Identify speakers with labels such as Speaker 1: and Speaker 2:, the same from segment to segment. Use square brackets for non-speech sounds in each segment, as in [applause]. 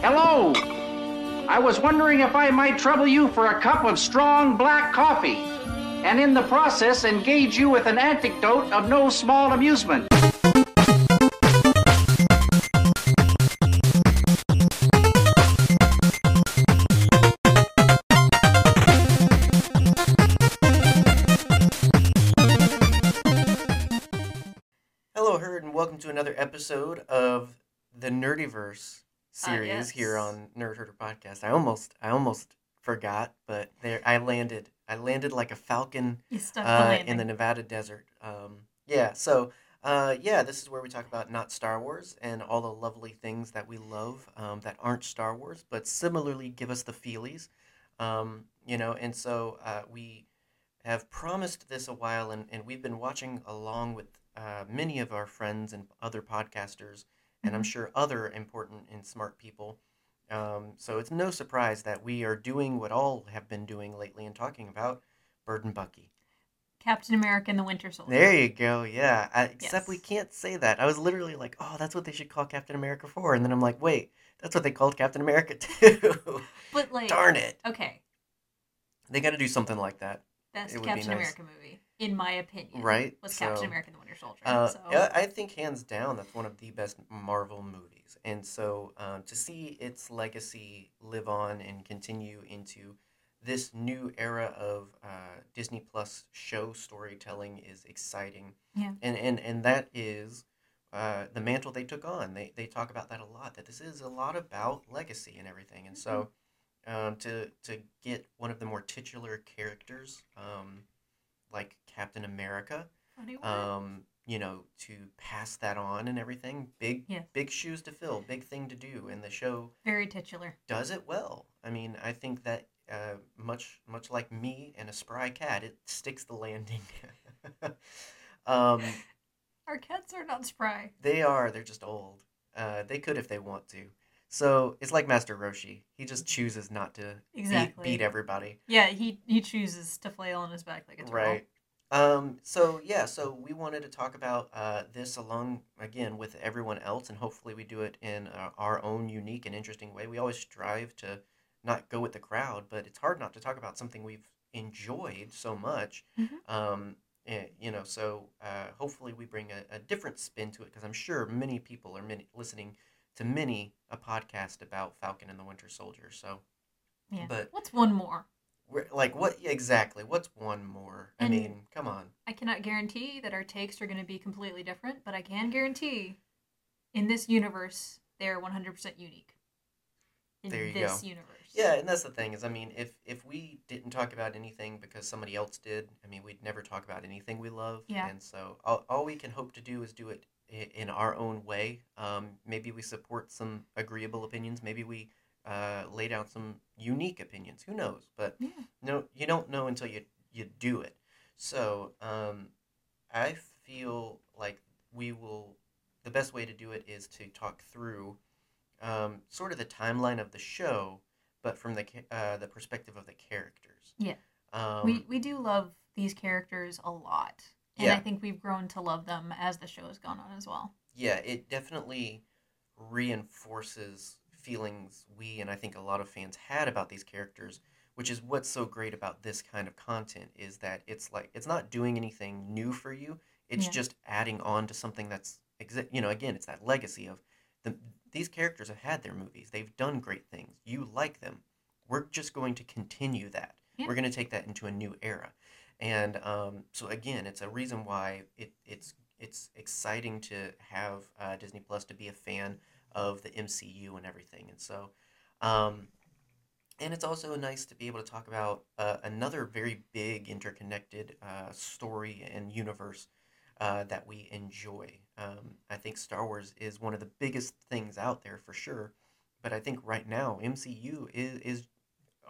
Speaker 1: Hello. I was wondering if I might trouble you for a cup of strong black coffee, and in the process engage you with an anecdote of no small amusement.
Speaker 2: Hello, Herd, and welcome to another episode of the Nerdiverse series
Speaker 3: yes.
Speaker 2: here on Nerd Herder Podcast. I almost, I almost forgot, but there, I landed. I landed like a falcon
Speaker 3: stuck the
Speaker 2: uh, in the Nevada desert. Um, yeah, so uh, yeah, this is where we talk about not Star Wars and all the lovely things that we love um, that aren't Star Wars, but similarly give us the feelies. Um, you know, and so uh, we have promised this a while, and, and we've been watching along with uh, many of our friends and other podcasters, and I'm sure other important and smart people. Um, so it's no surprise that we are doing what all have been doing lately and talking about Bird and Bucky.
Speaker 3: Captain America and the Winter Soldier.
Speaker 2: There you go. Yeah. I, Except we can't say that. I was literally like, oh, that's what they should call Captain America for. And then I'm like, wait, that's what they called Captain America [laughs] too.
Speaker 3: But like,
Speaker 2: Darn it.
Speaker 3: okay,
Speaker 2: They got to do something like that.
Speaker 3: best
Speaker 2: It would be
Speaker 3: Captain
Speaker 2: nice.
Speaker 3: America movie, in my opinion,
Speaker 2: Right,
Speaker 3: Was Captain America the Winter Soldier.
Speaker 2: Uh,
Speaker 3: so
Speaker 2: I think hands down that's one of the best Marvel movies, and so um, to see its legacy live on and continue into this new era of uh, Disney Plus show storytelling is exciting.
Speaker 3: Yeah.
Speaker 2: and and and that is. Uh, the mantle they took on, they, they talk about that a lot. That this is a lot about legacy and everything, and so um, to to get one of the more titular characters, um, like Captain America, um, you know, to pass that on and everything. Big,
Speaker 3: Yes.
Speaker 2: big shoes to fill, big thing to do, and the show
Speaker 3: very titular.
Speaker 2: does it well. I mean, I think that uh, much, much like me and a spry cat, it sticks the landing. [laughs] um, [laughs]
Speaker 3: Our cats are not spry.
Speaker 2: they are. They're just old. Uh, they could if they want to. So it's like Master Roshi. He just chooses not to beat-
Speaker 3: Exactly.
Speaker 2: beat, everybody.
Speaker 3: Yeah, he he chooses to flail on his back like a turtle.
Speaker 2: Right. Um, so yeah, so we wanted to talk about uh, this along again with everyone else, and hopefully we do it in uh, our own unique and interesting way. We always strive to not go with the crowd, but it's hard not to talk about something we've enjoyed so much.
Speaker 3: Mhm.
Speaker 2: Um, eh, you know, so uh, hopefully we bring a, a different spin to it because I'm sure many people are many, listening to many a podcast about Falcon and the Winter Soldier. So
Speaker 3: Yeah.
Speaker 2: But-
Speaker 3: What's one more?
Speaker 2: like, what exactly? What's one more? I mean, come on.
Speaker 3: I cannot guarantee that our takes are going to be completely different, but I can guarantee in this universe they are 100% unique. In
Speaker 2: There you
Speaker 3: this
Speaker 2: go.
Speaker 3: universe.
Speaker 2: Yeah, and that's the thing is, I mean, if if we didn't talk about anything because somebody else did, I mean, we'd never talk about anything we love.
Speaker 3: Yeah.
Speaker 2: And so all, all we can hope to do is do it in our own way. Um, maybe we support some agreeable opinions. Maybe we uh, lay down some unique opinions. Who knows? But
Speaker 3: Yeah.
Speaker 2: no, you don't know until you you do it. So um, I feel like we will. The best way to do it is to talk through um, sort of the timeline of the show, but from the uh, the perspective of the characters.
Speaker 3: Yeah.
Speaker 2: Um,
Speaker 3: we we do love these characters a lot, and
Speaker 2: Yeah.
Speaker 3: I think we've grown to love them as the show has gone on as well.
Speaker 2: yeah, it definitely reinforces feelings we and I think a lot of fans had about these characters, which is what's so great about this kind of content is that it's like it's not doing anything new for you. It's
Speaker 3: Yeah.
Speaker 2: just adding on to something that's exi- you know again it's that legacy of the these characters have had their movies. They've done great things. You like them. We're just going to continue that.
Speaker 3: Yeah.
Speaker 2: We're going to take that into a new era. And um, so again, it's a reason why it, it's it's exciting to have uh, Disney Plus to be a fan of the MCU and everything. And so, um, and it's also nice to be able to talk about uh, another very big interconnected uh, story and universe uh, that we enjoy. Um, I think Star Wars is one of the biggest things out there for sure, but I think right now MCU is is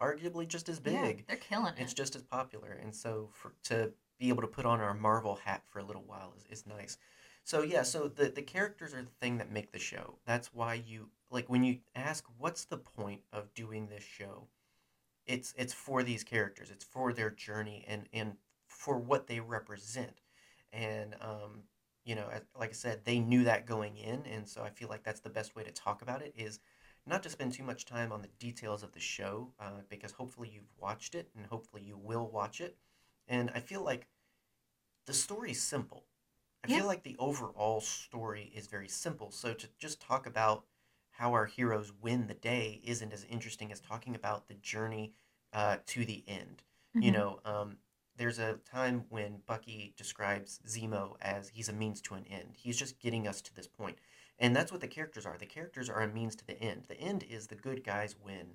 Speaker 2: arguably just as big.
Speaker 3: Yeah, they're killing it.
Speaker 2: It's just as popular, and so for to be able to put on our Marvel hat for a little while is, is nice. So yeah, so the the characters are the thing that make the show. That's why you like when you ask what's the point of doing this show. It's it's for these characters. It's for their journey and and for what they represent. And um, you know, like I said, they knew that going in, and so I feel like that's the best way to talk about it is not to spend too much time on the details of the show, uh, because hopefully you've watched it and hopefully you will watch it. And I feel like the story's simple. I
Speaker 3: Yeah.
Speaker 2: feel like the overall story is very simple. So to just talk about how our heroes win the day isn't as interesting as talking about the journey uh, to the end. You
Speaker 3: Mhm.
Speaker 2: know, um, there's a time when Bucky describes Zemo as he's a means to an end. He's just getting us to this point. And that's what the characters are. The characters are a means to the end. The end is the good guys win.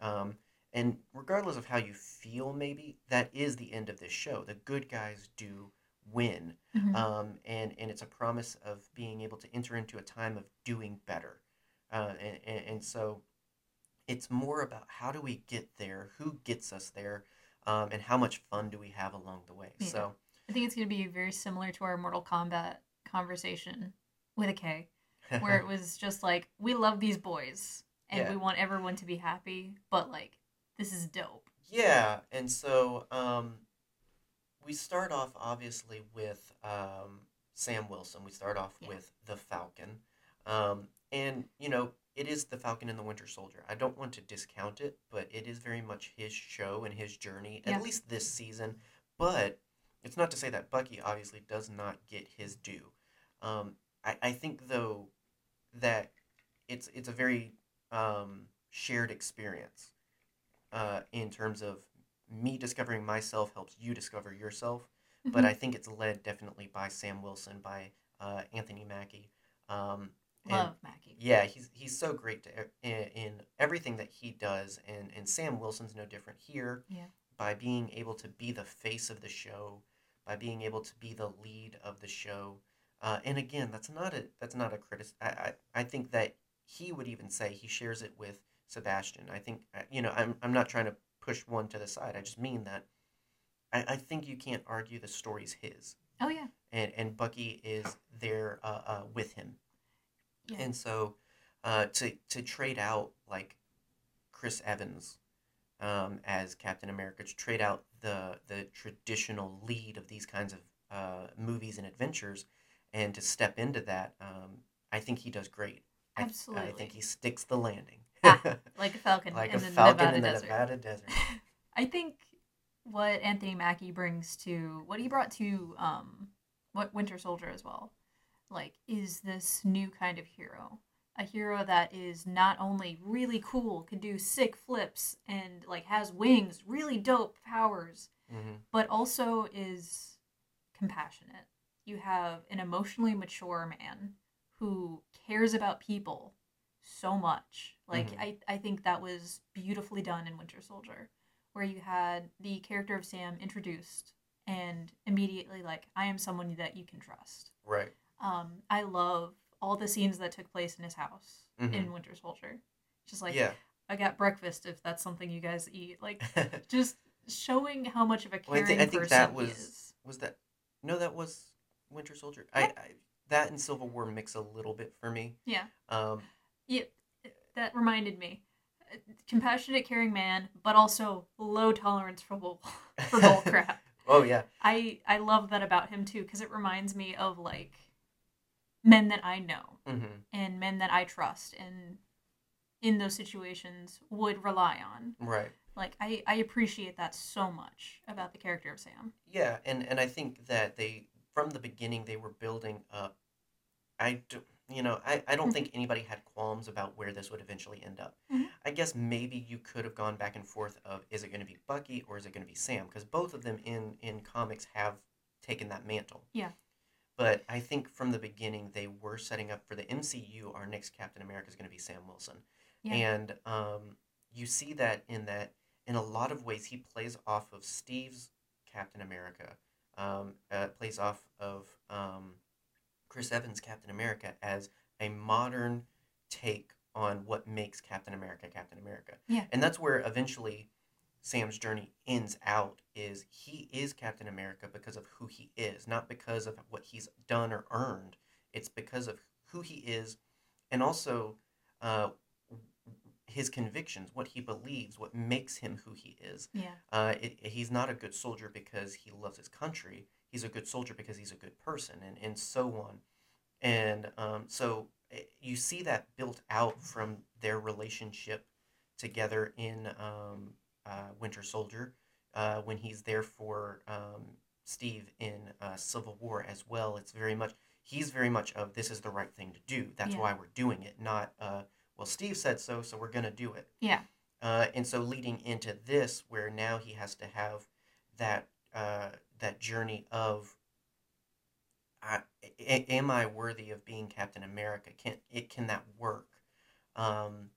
Speaker 2: Um, and regardless of how you feel, maybe, that is the end of this show. The good guys do win.
Speaker 3: Mhm.
Speaker 2: Um, and, and it's a promise of being able to enter into a time of doing better. Uh, and, and, and so it's more about how do we get there, who gets us there, um, and how much fun do we have along the way.
Speaker 3: Yeah.
Speaker 2: So,
Speaker 3: I think it's going to be very similar to our Mortal Kombat conversation with a K, where it [laughs] was just like, we love these boys and
Speaker 2: Yeah.
Speaker 3: we want everyone to be happy, but like, this is dope.
Speaker 2: Yeah, and so um, we start off obviously with um, Sam Wilson. We start off
Speaker 3: Yeah.
Speaker 2: with the Falcon, um, and you know it is the Falcon and the Winter Soldier. I don't want to discount it, but it is very much his show and his journey,
Speaker 3: Yeah.
Speaker 2: at least this season. But it's not to say that Bucky obviously does not get his due. Um, I, I think though that it's it's a very um, shared experience uh, in terms of me discovering myself helps you discover yourself. But
Speaker 3: Mhm.
Speaker 2: I think it's led definitely by Sam Wilson, by uh, Anthony Mackie. Um,
Speaker 3: love Mackie.
Speaker 2: yeah, he's he's so great to, in, in everything that he does, and and Sam Wilson's no different here.
Speaker 3: Yeah.
Speaker 2: By being able to be the face of the show, by being able to be the lead of the show, uh, and again, that's not a that's not a critic. I, I I think that he would even say he shares it with Sebastian. I think uh, you know I'm I'm not trying to push one to the side. I just mean that I, I think you can't argue the story's his,
Speaker 3: Oh, yeah.
Speaker 2: and and Bucky is there uh, uh, with him.
Speaker 3: Yeah.
Speaker 2: And so, uh, to to trade out like Chris Evans um, as Captain America, to trade out the the traditional lead of these kinds of uh, movies and adventures, and to step into that, um, I think he does great. I, I think he sticks the landing.
Speaker 3: Ah, [laughs] like a falcon
Speaker 2: like
Speaker 3: in
Speaker 2: a
Speaker 3: the
Speaker 2: falcon
Speaker 3: Nevada
Speaker 2: in the
Speaker 3: desert.
Speaker 2: Nevada desert. [laughs]
Speaker 3: I think what Anthony Mackie brings to what he brought to um what Winter Soldier as well, like is this new kind of hero. A hero that is not only really cool, can do sick flips and like has wings, really dope powers,
Speaker 2: hmm
Speaker 3: but also is compassionate. You have an emotionally mature man who cares about people so much. Like
Speaker 2: Mhm.
Speaker 3: I, I think that was beautifully done in Winter Soldier, where you had the character of Sam introduced and immediately like I am someone that you can trust.
Speaker 2: Right.
Speaker 3: Um, I love all the scenes that took place in his house in
Speaker 2: Mhm.
Speaker 3: Winter Soldier. Just like
Speaker 2: yeah.
Speaker 3: I got breakfast if that's something you guys eat. Like [laughs] just showing how much of a
Speaker 2: Well, I
Speaker 3: caring
Speaker 2: I think
Speaker 3: person
Speaker 2: that
Speaker 3: he
Speaker 2: was-
Speaker 3: is.
Speaker 2: was that no that was winter soldier I, I that and civil war mix a little bit for me
Speaker 3: Yeah.
Speaker 2: um
Speaker 3: Yeah, that reminded me. Compassionate, caring man, but also low tolerance for bull [laughs] for bull [laughs] crap.
Speaker 2: oh yeah
Speaker 3: I I love that about him too because it reminds me of like men that I know
Speaker 2: hmm
Speaker 3: and men that I trust and in those situations would rely on.
Speaker 2: right
Speaker 3: Like I I appreciate that so much about the character of Sam.
Speaker 2: yeah and and i think that they from the beginning they were building up i do, you know i, I don't
Speaker 3: Mhm.
Speaker 2: think anybody had qualms about where this would eventually end up
Speaker 3: Mhm.
Speaker 2: i guess maybe you could have gone back and forth of is it going to be bucky or is it going to be sam because both of them in in comics have taken that mantle
Speaker 3: Yeah.
Speaker 2: but i think from the beginning they were setting up for the mcu our next captain america is going to be sam wilson
Speaker 3: Yeah.
Speaker 2: and um, you see that in that in a lot of ways he plays off of steve's captain america um, uh, plays off of um, chris evans captain america as a modern take on what makes captain america captain america
Speaker 3: Yeah.
Speaker 2: and that's where eventually sam's journey ends out is he is captain america because of who he is not because of what he's done or earned it's because of who he is and also uh, his convictions, what he believes, what makes him who he is.
Speaker 3: Yeah.
Speaker 2: Uh, it, he's not a good soldier because he loves his country. He's a good soldier because he's a good person, and, and so on. and um, so eh, you see that built out from their relationship together in um, uh, Winter Soldier uh, when he's there for um, Steve in uh, Civil War as well. It's very much he's very much of this is the right thing to do. That's
Speaker 3: Yeah.
Speaker 2: why we're doing it. Not uh, well, Steve said so, so we're gonna do it.
Speaker 3: Yeah.
Speaker 2: Uh, and so leading into this, where now he has to have that uh, that journey of, I, a- am I worthy of being Captain America? Can it can that work? Um,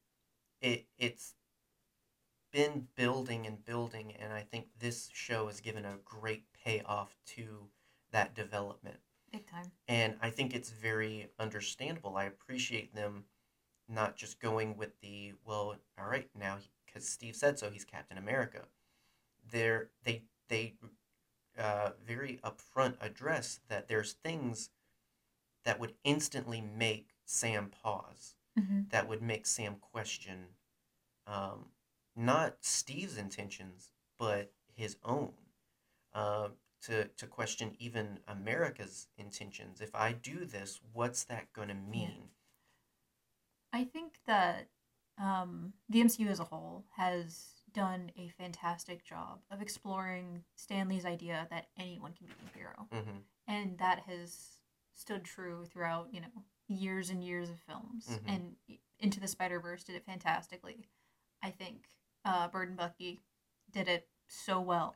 Speaker 2: it it's been building and building, and I think this show has given a great payoff to that development
Speaker 3: Big time.
Speaker 2: and I think it's very understandable. I appreciate them not just going with the well, all right, now because Steve said so, he's Captain America. They're they they uh, very upfront address that there's things that would instantly make Sam pause,
Speaker 3: hmm
Speaker 2: that would make Sam question, um, not Steve's intentions, but his own. Uh, to, to question even America's intentions. If I do this, what's that going to mean?
Speaker 3: I think that um, the MCU as a whole has done a fantastic job of exploring Stan Lee's idea that anyone can be a hero,
Speaker 2: hmm
Speaker 3: and that has stood true throughout you know years and years of films.
Speaker 2: Mhm.
Speaker 3: And Into the Spider Verse did it fantastically. I think uh, Bird and Bucky did it so well.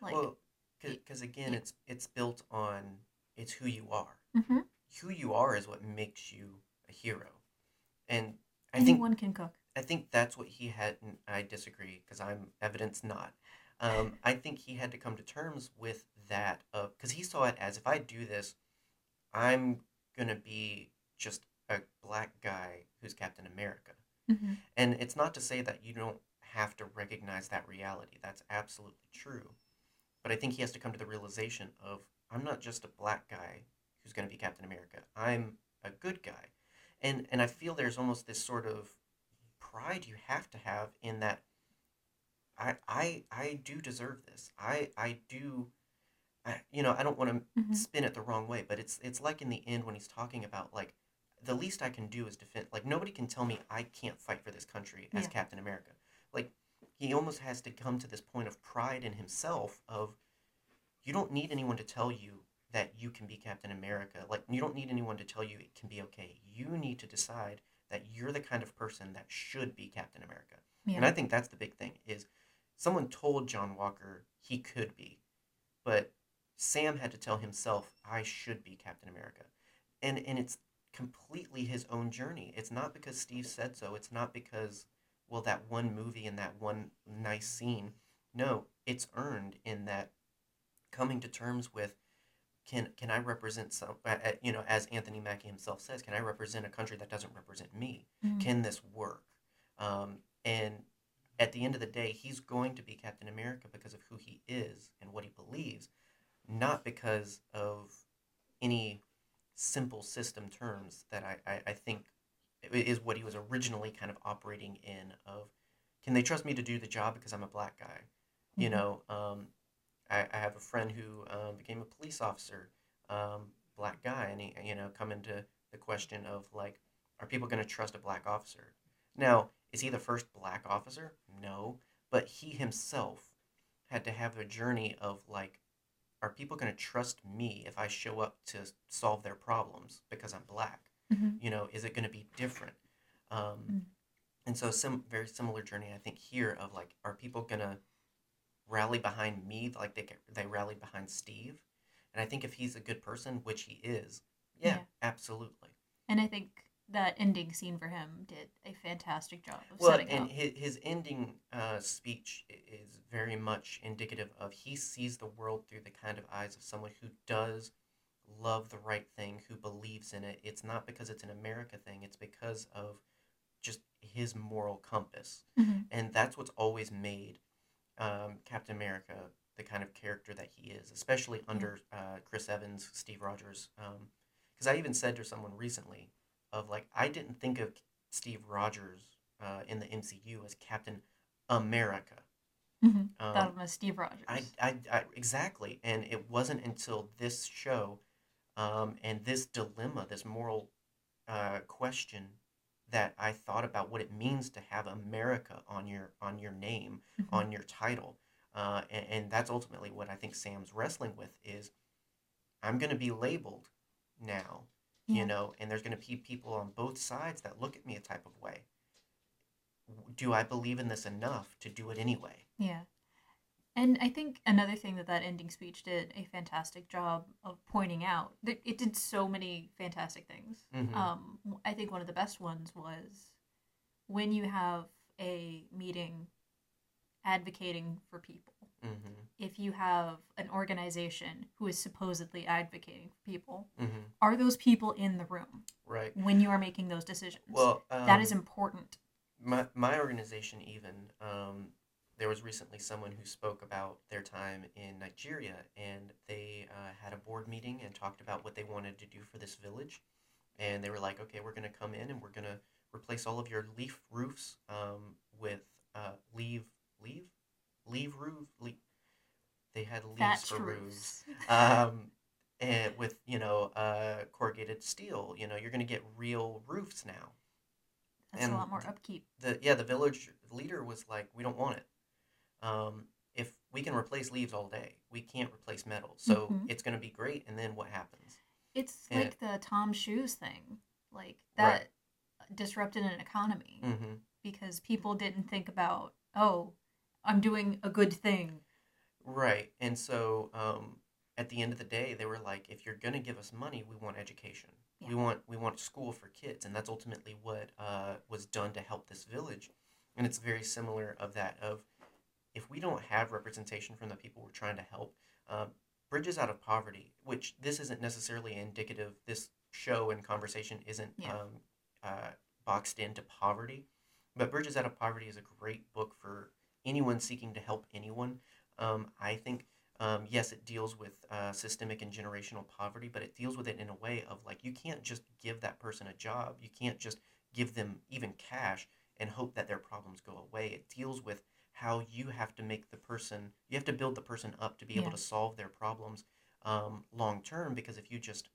Speaker 3: Like,
Speaker 2: well, because again,
Speaker 3: yeah.
Speaker 2: it's it's built on it's who you are.
Speaker 3: mhm.
Speaker 2: Who you are is what makes you a hero, and I think
Speaker 3: anyone can cook.
Speaker 2: I think that's what he had. and I disagree because I'm evidence not. Um, I think he had to come to terms with that of because he saw it as if I do this, I'm gonna be just a black guy who's Captain America.
Speaker 3: hmm
Speaker 2: And it's not to say that you don't have to recognize that reality. That's absolutely true. But I think he has to come to the realization of I'm not just a black guy who's going to be Captain America. I'm a good guy. And and I feel there's almost this sort of pride you have to have in that I I I do deserve this. I I do I, you know, I don't want to
Speaker 3: hmm
Speaker 2: spin it the wrong way, but it's it's like in the end when he's talking about like the least I can do is defend. Like nobody can tell me I can't fight for this country as
Speaker 3: Yeah.
Speaker 2: Captain America. Like he almost has to come to this point of pride in himself of you don't need anyone to tell you that you can be Captain America. Like you don't need anyone to tell you it can be okay. You need to decide that you're the kind of person that should be Captain America.
Speaker 3: Yeah.
Speaker 2: And I think that's the big thing is someone told John Walker he could be, but Sam had to tell himself I should be Captain America. And and it's completely his own journey. It's not because Steve said so. It's not because well that one movie and that one nice scene. No, it's earned in that coming to terms with can can I represent some uh, uh, you know as Anthony Mackie himself says, can I represent a country that doesn't represent me?
Speaker 3: Mhm.
Speaker 2: can this work? Um, and at the end of the day, he's going to be Captain America because of who he is and what he believes, not because of any simple system terms that I, I, I think is what he was originally kind of operating in of can they trust me to do the job because I'm a black guy? You
Speaker 3: Mhm.
Speaker 2: know, um, I, I have a friend who um, became a police officer, um, black guy, and he, you know, come into the question of like, are people going to trust a black officer? Now, is he the first black officer? No, but he himself had to have a journey of like, are people going to trust me if I show up to solve their problems because I'm black?
Speaker 3: Mhm.
Speaker 2: You know, is it going to be different? Um,
Speaker 3: Mm.
Speaker 2: And so, some very similar journey, I think here of like, are people going to rally behind me like they get- they rallied behind Steve? And I think if he's a good person, which he is, yeah,
Speaker 3: Yeah.
Speaker 2: absolutely.
Speaker 3: And I think that ending scene for him did a fantastic job of
Speaker 2: Well,
Speaker 3: setting
Speaker 2: and
Speaker 3: up.
Speaker 2: his, his ending uh, speech is very much indicative of he sees the world through the kind of eyes of someone who does love the right thing, who believes in it. It's not because it's an America thing, it's because of just his moral compass.
Speaker 3: Mhm.
Speaker 2: And that's what's always made um, Captain America the kind of character that he is, especially under uh, Chris Evans, Steve Rogers. Because I even said to someone recently, of like, I didn't think of Steve Rogers uh, in the MCU as Captain America.
Speaker 3: Mhm.
Speaker 2: Um,
Speaker 3: Thought of him as Steve Rogers.
Speaker 2: I, I, I exactly, and it wasn't until this show Um, and this dilemma, this moral uh, question that I thought about what it means to have America on your on your name,
Speaker 3: Mhm.
Speaker 2: on your title, uh, and, and that's ultimately what I think Sam's wrestling with is I'm going to be labeled now,
Speaker 3: Yeah.
Speaker 2: you know, and there's going to be people on both sides that look at me a type of way. Do I believe in this enough to do it anyway?
Speaker 3: Yeah. And I think another thing that that ending speech did a fantastic job of pointing out that it did so many fantastic things.
Speaker 2: Mhm.
Speaker 3: Um, I think one of the best ones was when you have a meeting advocating for people.
Speaker 2: Mm-hmm.
Speaker 3: If you have an organization who is supposedly advocating for people,
Speaker 2: Mm-hmm.
Speaker 3: are those people in the room
Speaker 2: Right.
Speaker 3: when you are making those decisions?
Speaker 2: Well, um,
Speaker 3: that is important.
Speaker 2: my my organization even um, there was recently someone who spoke about their time in Nigeria and they uh, had a board meeting and talked about what they wanted to do for this village. And they were like okay we're going to come in and we're going to replace all of your leaf roofs um, with uh, leave leave? Leave roof they had leaves
Speaker 3: Thatched
Speaker 2: for roofs.
Speaker 3: roofs. [laughs]
Speaker 2: um, and with you know uh, corrugated steel you know you're going to get real roofs now.
Speaker 3: That's a lot more upkeep.
Speaker 2: the yeah the village leader was like we don't want it um, if we can replace leaves all day we can't replace metal so
Speaker 3: Mhm.
Speaker 2: it's going to be great and then what happens
Speaker 3: It's
Speaker 2: Yeah.
Speaker 3: like the TOMS Shoes thing. Like
Speaker 2: Right.
Speaker 3: that disrupted an economy
Speaker 2: mm-hmm.
Speaker 3: because people didn't think about, oh, I'm doing a good thing.
Speaker 2: right and so um, at the end of the day they were like if you're going to give us money we want education we want we want school for kids and that's ultimately what uh, was done to help this village and it's very similar of that of if we don't have representation from the people we're trying to help um, bridges out of poverty which this isn't necessarily indicative this show and conversation isn't
Speaker 3: Yeah.
Speaker 2: um, uh, boxed into poverty but bridges out of poverty is a great book for anyone seeking to help anyone. Um, i think um, yes it deals with uh, systemic and generational poverty but it deals with it in a way of like you can't just give that person a job. You can't just give them even cash and hope that their problems go away. It deals with how you have to make the person you have to build the person up to be able to solve their problems um, long term because if you just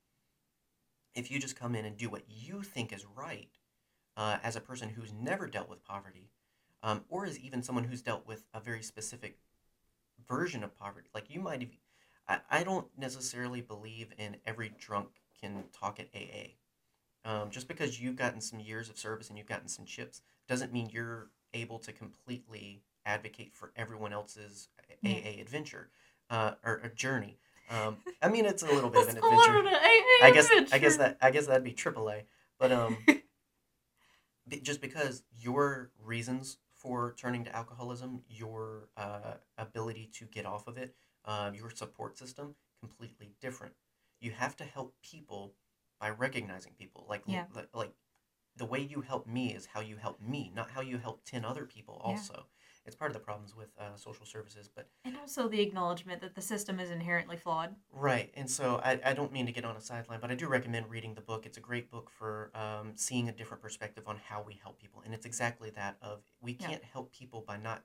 Speaker 2: if you just come in and do what you think is right uh, as a person who's never dealt with poverty um, or as even someone who's dealt with a very specific version of poverty like you might even I, I don't necessarily believe in every drunk can talk at aa um, just because you've gotten some years of service and you've gotten some chips doesn't mean you're able to completely advocate for everyone else's
Speaker 3: Yeah.
Speaker 2: aa adventure uh, or, or journey um, i mean it's a little bit of an [laughs]
Speaker 3: a
Speaker 2: adventure
Speaker 3: of an
Speaker 2: I guess I guess that I guess that'd be AAA. But um, [laughs] just because your reasons for turning to alcoholism, your uh, ability to get off of it, um, your support system, completely different. You have to help people by recognizing people. Like
Speaker 3: Yeah.
Speaker 2: li- like the way you help me is how you help me, not how you help ten other people. Also, it's part of the problems with uh, social services, but
Speaker 3: And also the acknowledgement that the system is inherently flawed.
Speaker 2: Right, and so I, I don't mean to get on a sideline, but I do recommend reading the book. It's a great book for um, seeing a different perspective on how we help people, and it's exactly that of we can't help people by not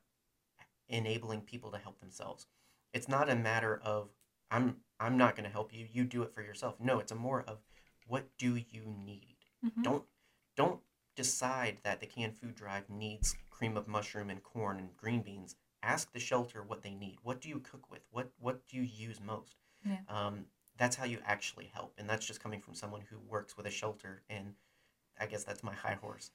Speaker 2: enabling people to help themselves. It's not a matter of I'm I'm not going to help you. You do it for yourself. No, it's a more of what do you need.
Speaker 3: Mhm.
Speaker 2: Don't don't decide that the canned food drive needs cream of mushroom and corn and green beans. Ask the shelter what they need. What do you cook with? What what do you use most?
Speaker 3: Yeah.
Speaker 2: Um, that's how you actually help, and that's just coming from someone who works with a shelter, and I guess that's my high horse.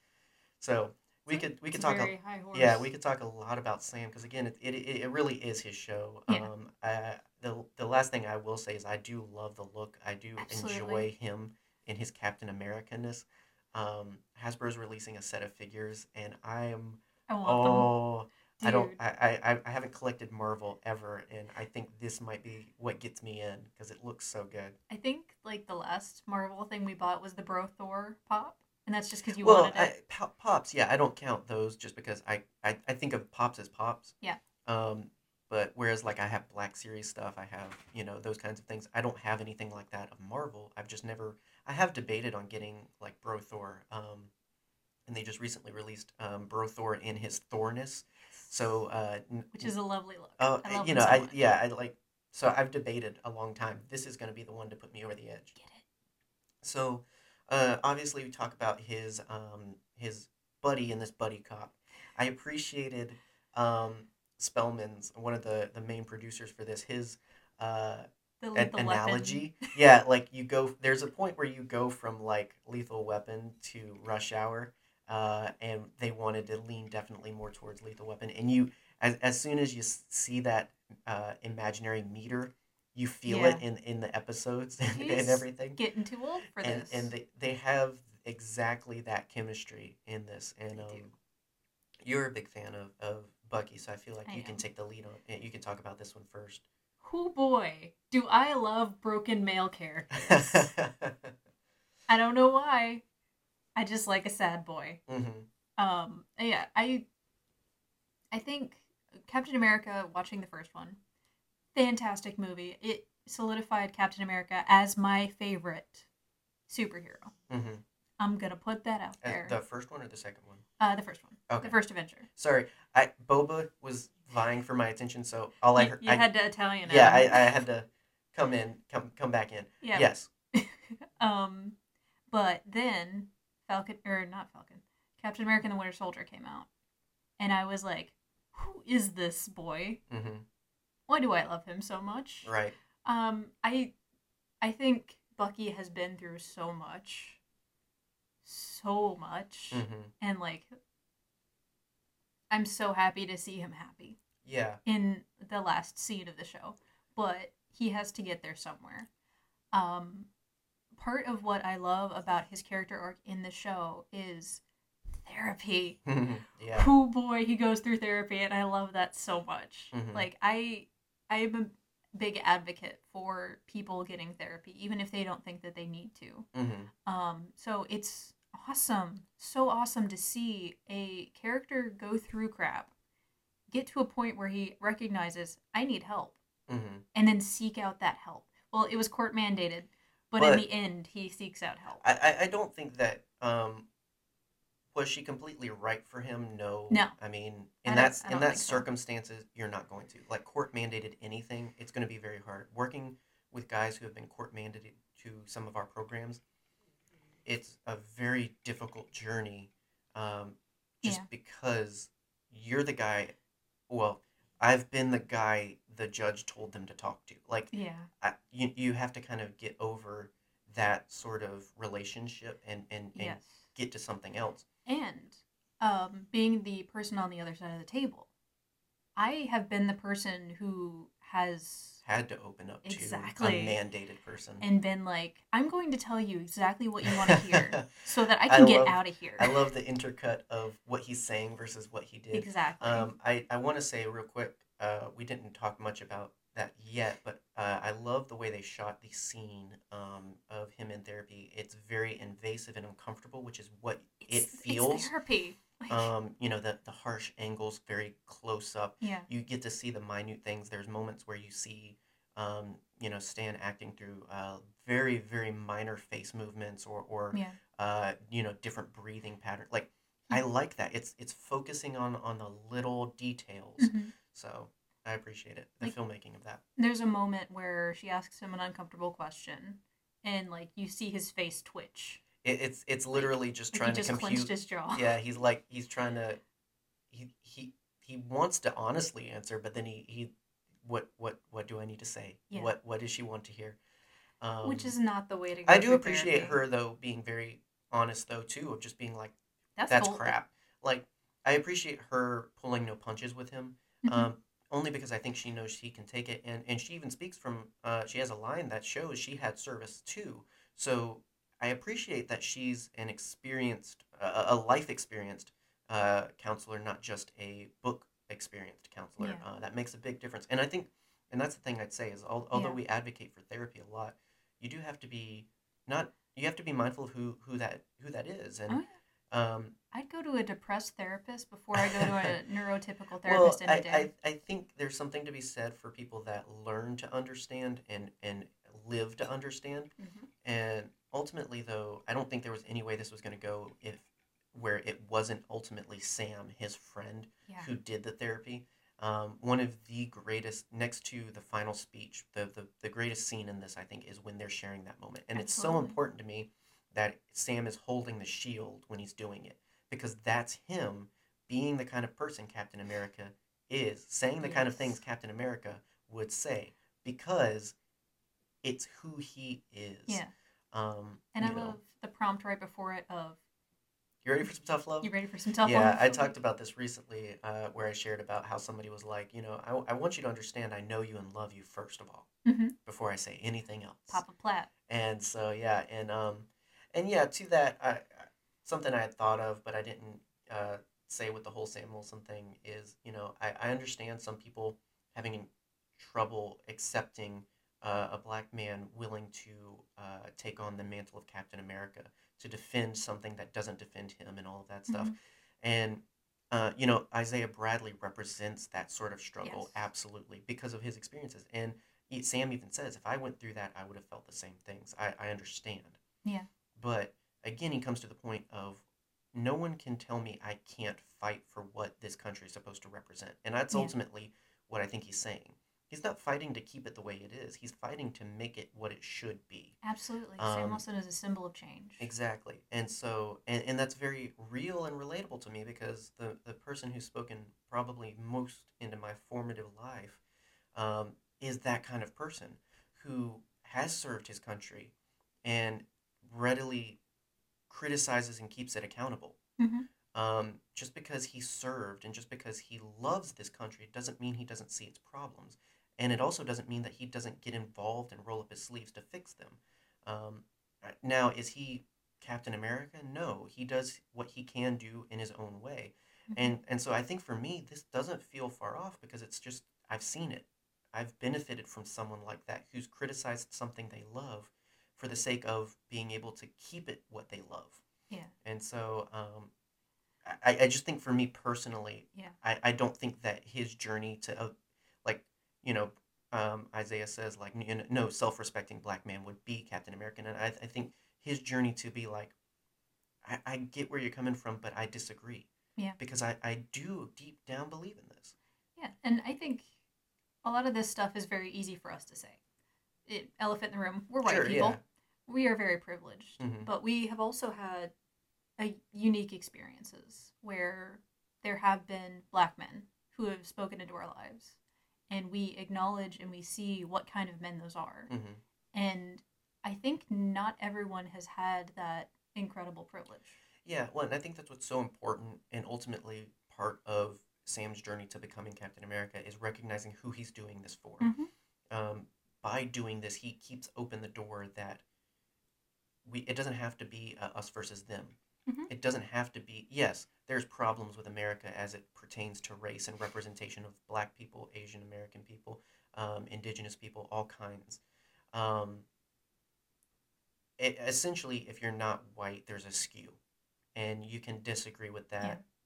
Speaker 2: So we could we could talk. A, yeah, we could talk a lot about Sam because again, it, it, it really is his show.
Speaker 3: Yeah.
Speaker 2: Um, I, the the last thing I will say is I do love the look. I do enjoy him in his Captain America ness. Um, Hasbro's releasing a set of figures, and I am
Speaker 3: I want
Speaker 2: oh
Speaker 3: them.
Speaker 2: I don't I, I I haven't collected Marvel ever, and I think this might be what gets me in because it looks so good.
Speaker 3: I think like the last Marvel thing we bought was the Bro Thor pop, and that's just because you
Speaker 2: well,
Speaker 3: wanted
Speaker 2: I,
Speaker 3: it.
Speaker 2: pop, pops, yeah, I don't count those just because I, I I think of pops as pops.
Speaker 3: Yeah.
Speaker 2: Um, but whereas like I have Black Series stuff, I have you know those kinds of things. I don't have anything like that of Marvel. I've just never. I have debated on getting like Bro Thor. Um, and they just recently released um, Bro Thor in his Thorness. So uh,
Speaker 3: which is a lovely look.
Speaker 2: Oh,
Speaker 3: I love
Speaker 2: you know,
Speaker 3: so
Speaker 2: I
Speaker 3: much.
Speaker 2: yeah, I like. So I've debated a long time. This is going to be the one to put me over the edge.
Speaker 3: Get it.
Speaker 2: So, uh, obviously, we talk about his um, his buddy in this buddy cop. I appreciated um, Spellman's one of the the main producers for this. His uh,
Speaker 3: The
Speaker 2: an- analogy. yeah, like you go. There's a point where you go from like Lethal Weapon to Rush Hour, uh, and they wanted to lean definitely more towards Lethal Weapon. And you, as as soon as you see that uh, imaginary meter, you feel it in in the episodes [laughs] and, and everything.
Speaker 3: Getting too old for
Speaker 2: And
Speaker 3: this.
Speaker 2: and they they have exactly that chemistry in this. And um, you're a big fan of of Bucky, so I feel like
Speaker 3: I
Speaker 2: you can take the lead on. You can talk about this one first.
Speaker 3: Who boy, do I love broken male characters. [laughs] I don't know why. I just like a sad boy.
Speaker 2: hmm
Speaker 3: Um yeah, I I think Captain America watching the first one, fantastic movie. It solidified Captain America as my favorite superhero.
Speaker 2: hmm
Speaker 3: I'm gonna put that out
Speaker 2: Uh,
Speaker 3: there.
Speaker 2: the first one or the second one?
Speaker 3: Uh, the first one,
Speaker 2: Okay.
Speaker 3: the first Avenger.
Speaker 2: Sorry, I Boba was vying for my attention, so all I heard,
Speaker 3: you
Speaker 2: I,
Speaker 3: had to Italian.
Speaker 2: yeah, I. I had to come in, come come back in.
Speaker 3: yeah.
Speaker 2: Yes. [laughs]
Speaker 3: Um, but then Falcon or not Falcon, Captain America and the Winter Soldier came out, and I was like, "Who is this boy?
Speaker 2: hmm
Speaker 3: Why do I love him so much?"
Speaker 2: Right.
Speaker 3: Um, I, I think Bucky has been through so much, so much,
Speaker 2: hmm
Speaker 3: and like, I'm so happy to see him happy
Speaker 2: Yeah.
Speaker 3: in the last scene of the show, but he has to get there somewhere. Um, part of what I love about his character arc in the show is therapy. [laughs]
Speaker 2: yeah.
Speaker 3: Oh boy, he goes through therapy, and I love that so much.
Speaker 2: Mhm.
Speaker 3: Like I, I am a big advocate for people getting therapy, even if they don't think that they need to.
Speaker 2: hmm
Speaker 3: Um, so it's awesome, so awesome to see a character go through crap, get to a point where he recognizes I need help,
Speaker 2: hmm
Speaker 3: and then seek out that help. Well, it was court mandated, but,
Speaker 2: But-
Speaker 3: in the end, he seeks out help.
Speaker 2: I, I I don't think that um was she completely right for him? No.
Speaker 3: No.
Speaker 2: I mean,
Speaker 3: I
Speaker 2: in
Speaker 3: don't-
Speaker 2: that in that
Speaker 3: think so.
Speaker 2: circumstances, you're not going to like court mandated anything. It's going to be very hard. Working with guys who have been court mandated to some of our programs, it's a very difficult journey. Um, just
Speaker 3: Yeah.
Speaker 2: because you're the guy. Well, I've been the guy the judge told them to talk to. Like
Speaker 3: yeah,
Speaker 2: I, you, you have to kind of get over that sort of relationship and, and, and
Speaker 3: yes.
Speaker 2: get to something else.
Speaker 3: and um, being the person on the other side of the table i have been the person who has
Speaker 2: Had to open up to
Speaker 3: Exactly.
Speaker 2: a mandated person.
Speaker 3: and been like i'm going to tell you exactly what you want to [laughs] hear so that i
Speaker 2: I
Speaker 3: can get
Speaker 2: love-
Speaker 3: out of here
Speaker 2: I love the intercut of what he's saying versus what he did.
Speaker 3: exactly
Speaker 2: Um, I, I want to say real quick, uh, we didn't talk much about that yet, but uh, I love the way they shot the scene um, of him in therapy. It's very invasive and uncomfortable, which is what it feels.
Speaker 3: it's therapy
Speaker 2: um, you know, the, the harsh angles, very close up.
Speaker 3: yeah
Speaker 2: you get to see the minute things. There's moments where you see, um, you know, Stan acting through uh, very, very minor face movements or, or
Speaker 3: yeah
Speaker 2: uh, you know, different breathing patterns. Like, I like that. It's it's focusing on on the little details.
Speaker 3: Mhm.
Speaker 2: So I appreciate it. The
Speaker 3: Like-
Speaker 2: filmmaking of that.
Speaker 3: there's a moment where she asks him an uncomfortable question and like you see his face twitch
Speaker 2: It, it's it's literally just
Speaker 3: like
Speaker 2: trying
Speaker 3: he just
Speaker 2: to
Speaker 3: clenched
Speaker 2: compute.
Speaker 3: his jaw
Speaker 2: Yeah, he's like he's trying to. He he he wants to honestly answer, but then he he. What what what do I need to say?
Speaker 3: Yeah.
Speaker 2: What what does she want to hear? Um,
Speaker 3: which is not the way to go
Speaker 2: I do appreciate her though being very honest though too of just being like
Speaker 3: that's,
Speaker 2: that's crap. Like I appreciate her pulling no punches with him,
Speaker 3: Mhm.
Speaker 2: um, only because I think she knows she can take it, and and she even speaks from. Uh, she has a line that shows she had service too. So I appreciate that she's an experienced, uh, a life experienced uh, counselor, not just a book experienced counselor.
Speaker 3: Yeah.
Speaker 2: Uh, that makes a big difference, and I think, and that's the thing I'd say is, al- although
Speaker 3: Yeah.
Speaker 2: we advocate for therapy a lot, you do have to be not. You have to be mindful of who who that who that is, and
Speaker 3: Oh,
Speaker 2: um,
Speaker 3: I'd go to a depressed therapist before I go to a [laughs] neurotypical therapist
Speaker 2: I,
Speaker 3: any day.
Speaker 2: I, I think there's something to be said for people that learn to understand and, and live to understand.
Speaker 3: Mhm.
Speaker 2: And ultimately, though, I don't think there was any way this was going to go if where it wasn't ultimately Sam, his friend,
Speaker 3: Yeah.
Speaker 2: who did the therapy. Um, one of the greatest, next to the final speech, the, the the greatest scene in this, I think, is when they're sharing that moment, and it's so important to me that Sam is holding the shield when he's doing it because that's him being the kind of person Captain America is, saying the kind of things Captain America would say because it's who he is.
Speaker 3: Yeah.
Speaker 2: Um,
Speaker 3: And I
Speaker 2: know.
Speaker 3: love the prompt right before it of
Speaker 2: You ready for some tough love?
Speaker 3: you ready for some tough
Speaker 2: yeah,
Speaker 3: love?
Speaker 2: Yeah, I talked about this recently uh, where I shared about how somebody was like, you know, I, I want you to understand I know you and love you first of all
Speaker 3: hmm
Speaker 2: before I say anything else.
Speaker 3: Papa Platt.
Speaker 2: And so yeah, and um, and yeah, to that, I, I something I had thought of, but I didn't uh, say with the whole Sam Wilson thing is, you know, I, I understand some people having trouble accepting uh, a black man willing to uh, take on the mantle of Captain America to defend something that doesn't defend him and all of that stuff,
Speaker 3: Mhm.
Speaker 2: and. Uh, you know, Isaiah Bradley represents that sort of struggle
Speaker 3: Yes.
Speaker 2: absolutely because of his experiences. And Sam even says, if I went through that, I would have felt the same things. I, I understand.
Speaker 3: Yeah.
Speaker 2: But again, he comes to the point of no one can tell me I can't fight for what this country is supposed to represent. And that's
Speaker 3: Yeah.
Speaker 2: ultimately what I think he's saying. He's not fighting to keep it the way it is, he's fighting to make it what it should be.
Speaker 3: Absolutely.
Speaker 2: Um,
Speaker 3: Sam Wilson is a symbol of change.
Speaker 2: Exactly. And so, and, and that's very real and relatable to me because the, the person who's spoken probably most into my formative life um, is that kind of person who has served his country and readily criticizes and keeps it accountable.
Speaker 3: Mhm.
Speaker 2: Um, just because he served and just because he loves this country doesn't mean he doesn't see its problems. And it also doesn't mean that he doesn't get involved and roll up his sleeves to fix them. Um, now, is he Captain America? No, he does what he can do in his own way.
Speaker 3: Mhm.
Speaker 2: And and so I think for me, this doesn't feel far off because it's just I've seen it. I've benefited from someone like that who's criticized something they love for the sake of being able to keep it what they love.
Speaker 3: Yeah.
Speaker 2: And so um, I, I just think for me personally,
Speaker 3: Yeah.
Speaker 2: I, I don't think that his journey to, uh, you know, um, Isaiah says, like, you know, no self respecting black man would be Captain America. And I, I think his journey to be like, I, I get where you're coming from, but I disagree.
Speaker 3: Yeah.
Speaker 2: Because I, I do deep down believe in this.
Speaker 3: Yeah, and I think a lot of this stuff is very easy for us to say. It, elephant in the room. We're white
Speaker 2: Sure,
Speaker 3: people.
Speaker 2: yeah.
Speaker 3: We are very privileged,
Speaker 2: Mhm.
Speaker 3: but we have also had a unique experiences where there have been black men who have spoken into our lives, and we acknowledge and we see what kind of men those are.
Speaker 2: hmm
Speaker 3: And I think not everyone has had that incredible privilege.
Speaker 2: Yeah, well, and I think that's what's so important and ultimately part of Sam's journey to becoming Captain America is recognizing who he's doing this for.
Speaker 3: Mhm.
Speaker 2: Um, by doing this, he keeps open the door that we it doesn't have to be uh, us versus them.
Speaker 3: Mhm.
Speaker 2: It doesn't have to be. Yes, there's problems with America as it pertains to race and representation of Black people, Asian American people, um, Indigenous people, all kinds. Um, it, essentially, if you're not white, there's a skew, and you can disagree with that,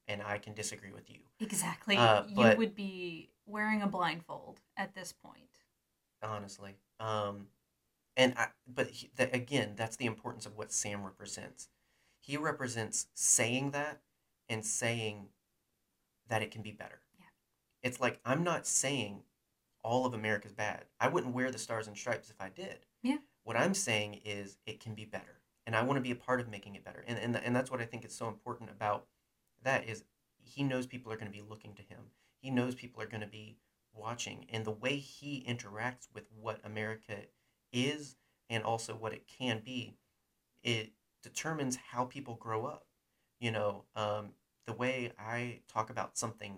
Speaker 3: Yeah.
Speaker 2: and I can disagree with you.
Speaker 3: Exactly.
Speaker 2: Uh,
Speaker 3: you would be wearing a blindfold at this point.
Speaker 2: honestly. Um, and I, but he, that, again, that's the importance of what Sam represents. He represents saying that and saying that it can be better.
Speaker 3: Yeah.
Speaker 2: It's like I'm not saying all of America's bad. I wouldn't wear the stars and stripes if I did.
Speaker 3: Yeah.
Speaker 2: What I'm saying is it can be better, and I want to be a part of making it better. And and and that's what I think is so important about that is he knows people are going to be looking to him. He knows people are going to be watching and the way he interacts with what America is and also what it can be, it determines how people grow up. You know, um, the way I talk about something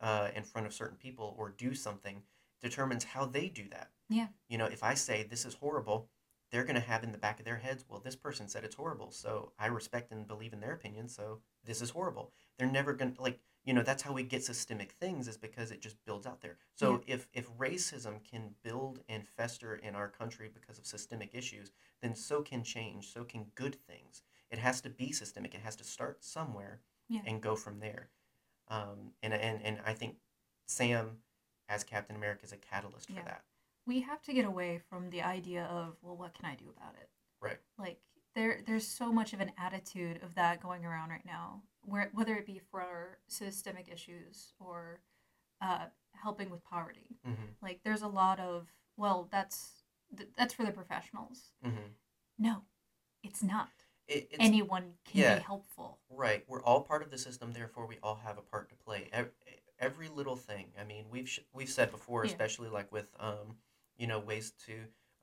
Speaker 2: uh, in front of certain people or do something determines how they do that.
Speaker 3: Yeah.
Speaker 2: You know, if I say this is horrible, they're going to have in the back of their heads, well, this person said it's horrible. So I respect and believe in their opinion. So this is horrible. They're never going to, like, you know, that's how we get systemic things is because it just builds out there. So if, if racism can build and fester in our country because of systemic issues, then so can change, so can good things. It has to be systemic. It has to start somewhere
Speaker 3: Yeah.
Speaker 2: and go from there. Um, and, and, and I think Sam as Captain America is a catalyst
Speaker 3: Yeah.
Speaker 2: for that.
Speaker 3: We have to get away from the idea of, well, what can I do about it?
Speaker 2: Right.
Speaker 3: Like there there's so much of an attitude of that going around right now, where whether it be for systemic issues or uh, helping with poverty.
Speaker 2: Mm-hmm.
Speaker 3: Like there's a lot of well, that's th- that's for the professionals.
Speaker 2: Mm-hmm.
Speaker 3: No, it's not.
Speaker 2: It, it's
Speaker 3: Anyone can
Speaker 2: yeah.
Speaker 3: be helpful.
Speaker 2: right. We're all part of the system, therefore we all have a part to play. Every, every little thing. I mean, we've sh- we've said before,
Speaker 3: Yeah.
Speaker 2: especially like with um, you know, ways to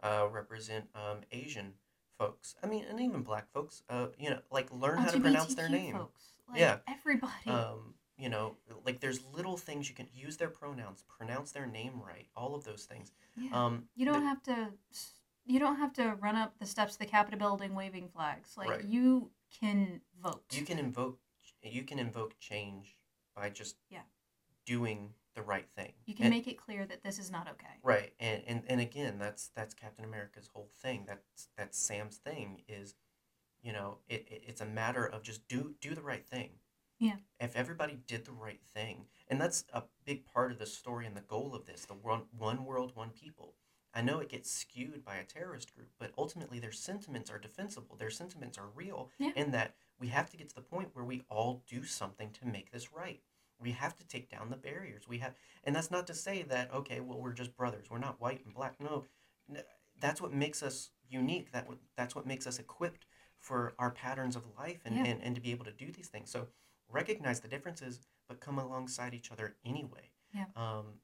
Speaker 2: uh, represent um, Asian folks. I mean, and even black folks. Uh, you know, like learn how to pronounce their name.
Speaker 3: Folks. Like,
Speaker 2: Yeah.
Speaker 3: Everybody.
Speaker 2: um, you know, like there's little things you can use their pronouns, pronounce their name right, all of those things.
Speaker 3: yeah.
Speaker 2: Um,
Speaker 3: you don't
Speaker 2: the-
Speaker 3: have to. You don't have to run up the steps of the Capitol building waving flags. Like
Speaker 2: Right.
Speaker 3: you can vote.
Speaker 2: you can invoke you can invoke change by just
Speaker 3: Yeah.
Speaker 2: doing the right thing.
Speaker 3: You can
Speaker 2: And-
Speaker 3: make it clear that this is not okay.
Speaker 2: right, and, and and again, that's that's Captain America's whole thing. That's that's Sam's thing is, you know, it, it it's a matter of just do do the right thing.
Speaker 3: Yeah.
Speaker 2: If everybody did the right thing, and that's a big part of the story and the goal of this, the one one world, one people. I know it gets skewed by a terrorist group, but ultimately their sentiments are defensible. Their sentiments are real,
Speaker 3: Yeah.
Speaker 2: in that we have to get to the point where we all do something to make this right. We have to take down the barriers. We have, and that's not to say that okay, well we're just brothers. We're not white and black. No, that's what makes us unique. That that's what makes us equipped for our patterns of life and,
Speaker 3: Yeah.
Speaker 2: and, and to be able to do these things. So recognize the differences, but come alongside each other anyway.
Speaker 3: Yeah.
Speaker 2: Um,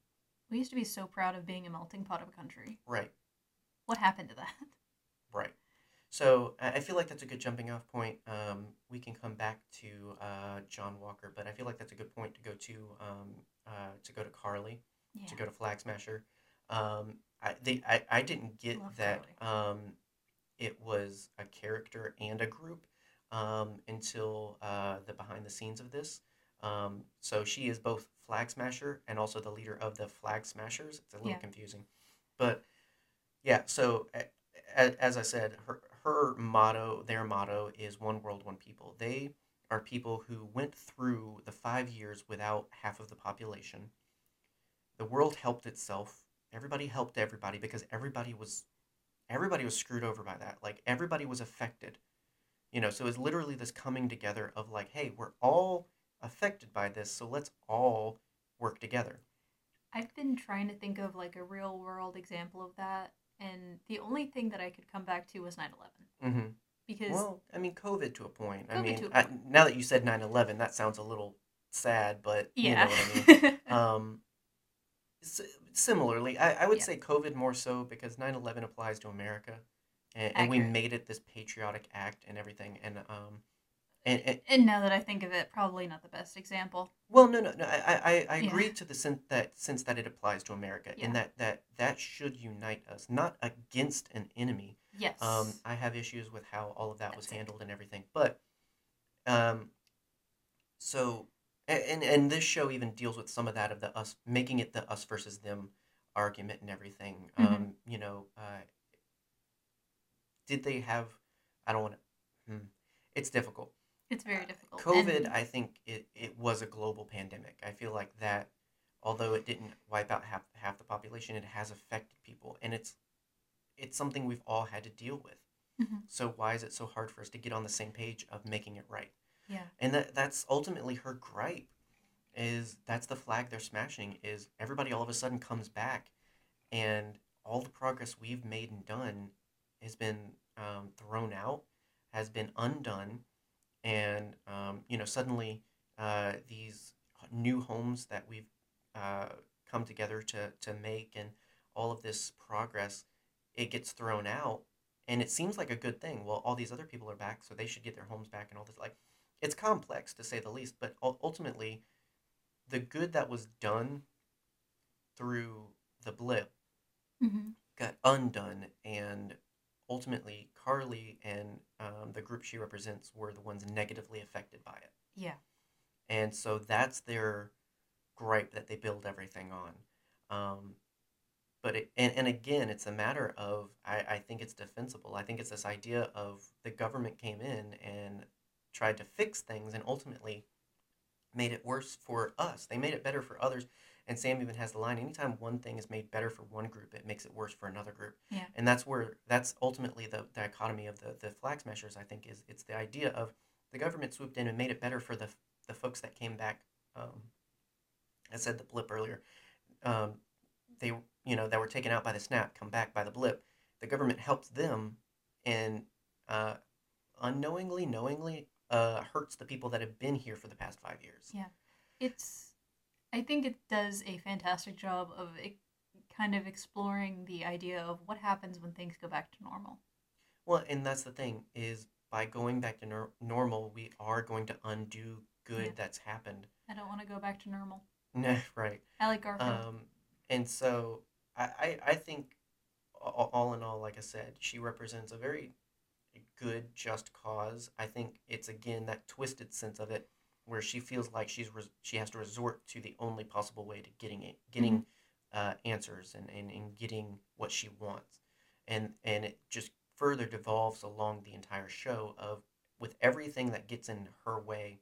Speaker 3: We used to be so proud of being a melting pot of a country.
Speaker 2: right.
Speaker 3: What happened to that?
Speaker 2: Right. So I feel like that's a good jumping off point. Um, we can come back to uh, John Walker, but I feel like that's a good point to go to um, uh, to go to Carly,
Speaker 3: Yeah.
Speaker 2: to go to Flag Smasher. Um, I, they, I, I didn't get
Speaker 3: Love
Speaker 2: that um, it was a character and a group um, until uh, the behind the scenes of this. Um, so she is both Flag Smasher and also the leader of the Flag Smashers. It's a little
Speaker 3: Yeah.
Speaker 2: confusing, but yeah. So as I said, her her motto, their motto is one world, one people. They are people who went through the five years without half of the population. The world helped itself. Everybody helped everybody because everybody was everybody was screwed over by that. Like everybody was affected. You know, so it's literally this coming together of like, hey, we're all affected by this, so let's all work together.
Speaker 3: I've been trying to think of like a real world example of that, and the only thing that I could come back to was 9 11.
Speaker 2: Mm-hmm.
Speaker 3: Because
Speaker 2: Well, I mean, COVID to a point. I mean,
Speaker 3: a
Speaker 2: I,
Speaker 3: point.
Speaker 2: now that you said 9-11, that sounds a little sad, but you know
Speaker 3: yeah.
Speaker 2: what I mean. [laughs] um, s- similarly, I, I would
Speaker 3: Yeah.
Speaker 2: say COVID more so because 9-11 applies to America, and, and we made it this patriotic act and everything. And um, and, and
Speaker 3: and now that I think of it, probably not the best example.
Speaker 2: well, no, no, no. I I, I- I
Speaker 3: Yeah.
Speaker 2: agree to the sense that since that it applies to America,
Speaker 3: Yeah.
Speaker 2: and that that that should unite us, not against an enemy.
Speaker 3: Yes.
Speaker 2: Um, I have issues with how all of that was
Speaker 3: That's it.
Speaker 2: handled and everything, but um, so and and this show even deals with some of that of the us making it the us versus them argument and everything.
Speaker 3: Mhm.
Speaker 2: Um, you know, uh, did they have? I don't want to. Hmm, it's difficult.
Speaker 3: It's very difficult.
Speaker 2: COVID,
Speaker 3: And-
Speaker 2: I think it, it was a global pandemic. I feel like that, although it didn't wipe out half half the population, it has affected people, and it's it's something we've all had to deal with.
Speaker 3: Mhm.
Speaker 2: So why is it so hard for us to get on the same page of making it right?
Speaker 3: yeah.
Speaker 2: And that that's ultimately her gripe. Is that's the flag they're smashing? Is everybody all of a sudden comes back, and all the progress we've made and done has been um, thrown out, has been undone, and um, you know suddenly uh, these new homes that we've uh, come together to to make and all of this progress, it gets thrown out, and it seems like a good thing. Well, all these other people are back, so they should get their homes back and all this. Like, it's complex to say the least, but ultimately, the good that was done through the blip
Speaker 3: hmm
Speaker 2: got undone and ultimately carly and um, the group she represents were the ones negatively affected by it.
Speaker 3: Yeah.
Speaker 2: and so that's their gripe that they build everything on. Um, but it, and, and again it's a matter of I, I think it's defensible. I think it's this idea of the government came in and tried to fix things and ultimately made it worse for us. They made it better for others and sam even has the line anytime one thing is made better for one group it makes it worse for another group
Speaker 3: Yeah.
Speaker 2: and that's where that's ultimately the dichotomy of the the flag smashers i think is it's the idea of the government swooped in and made it better for the the folks that came back um, I said the blip earlier. Um, they you know that were taken out by the snap come back by the blip. The government helps them and uh, unknowingly, knowingly uh, hurts the people that have been here for the past five years.
Speaker 3: Yeah. It's, I think it does a fantastic job of kind of exploring the idea of what happens when things go back to normal.
Speaker 2: Well, and that's the thing is by going back to nor- normal, we are going to undo good
Speaker 3: Yeah.
Speaker 2: that's happened.
Speaker 3: I don't want to go back to normal. [laughs]
Speaker 2: Nah, right.
Speaker 3: I like Garfield.
Speaker 2: Um, and so I, I, I think all in all, like I said, she represents a very good, just cause. I think it's again that twisted sense of it, where she feels like she's res- she has to resort to the only possible way to getting it, getting uh, answers and, and, and getting what she wants, and and it just further devolves along the entire show of with everything that gets in her way,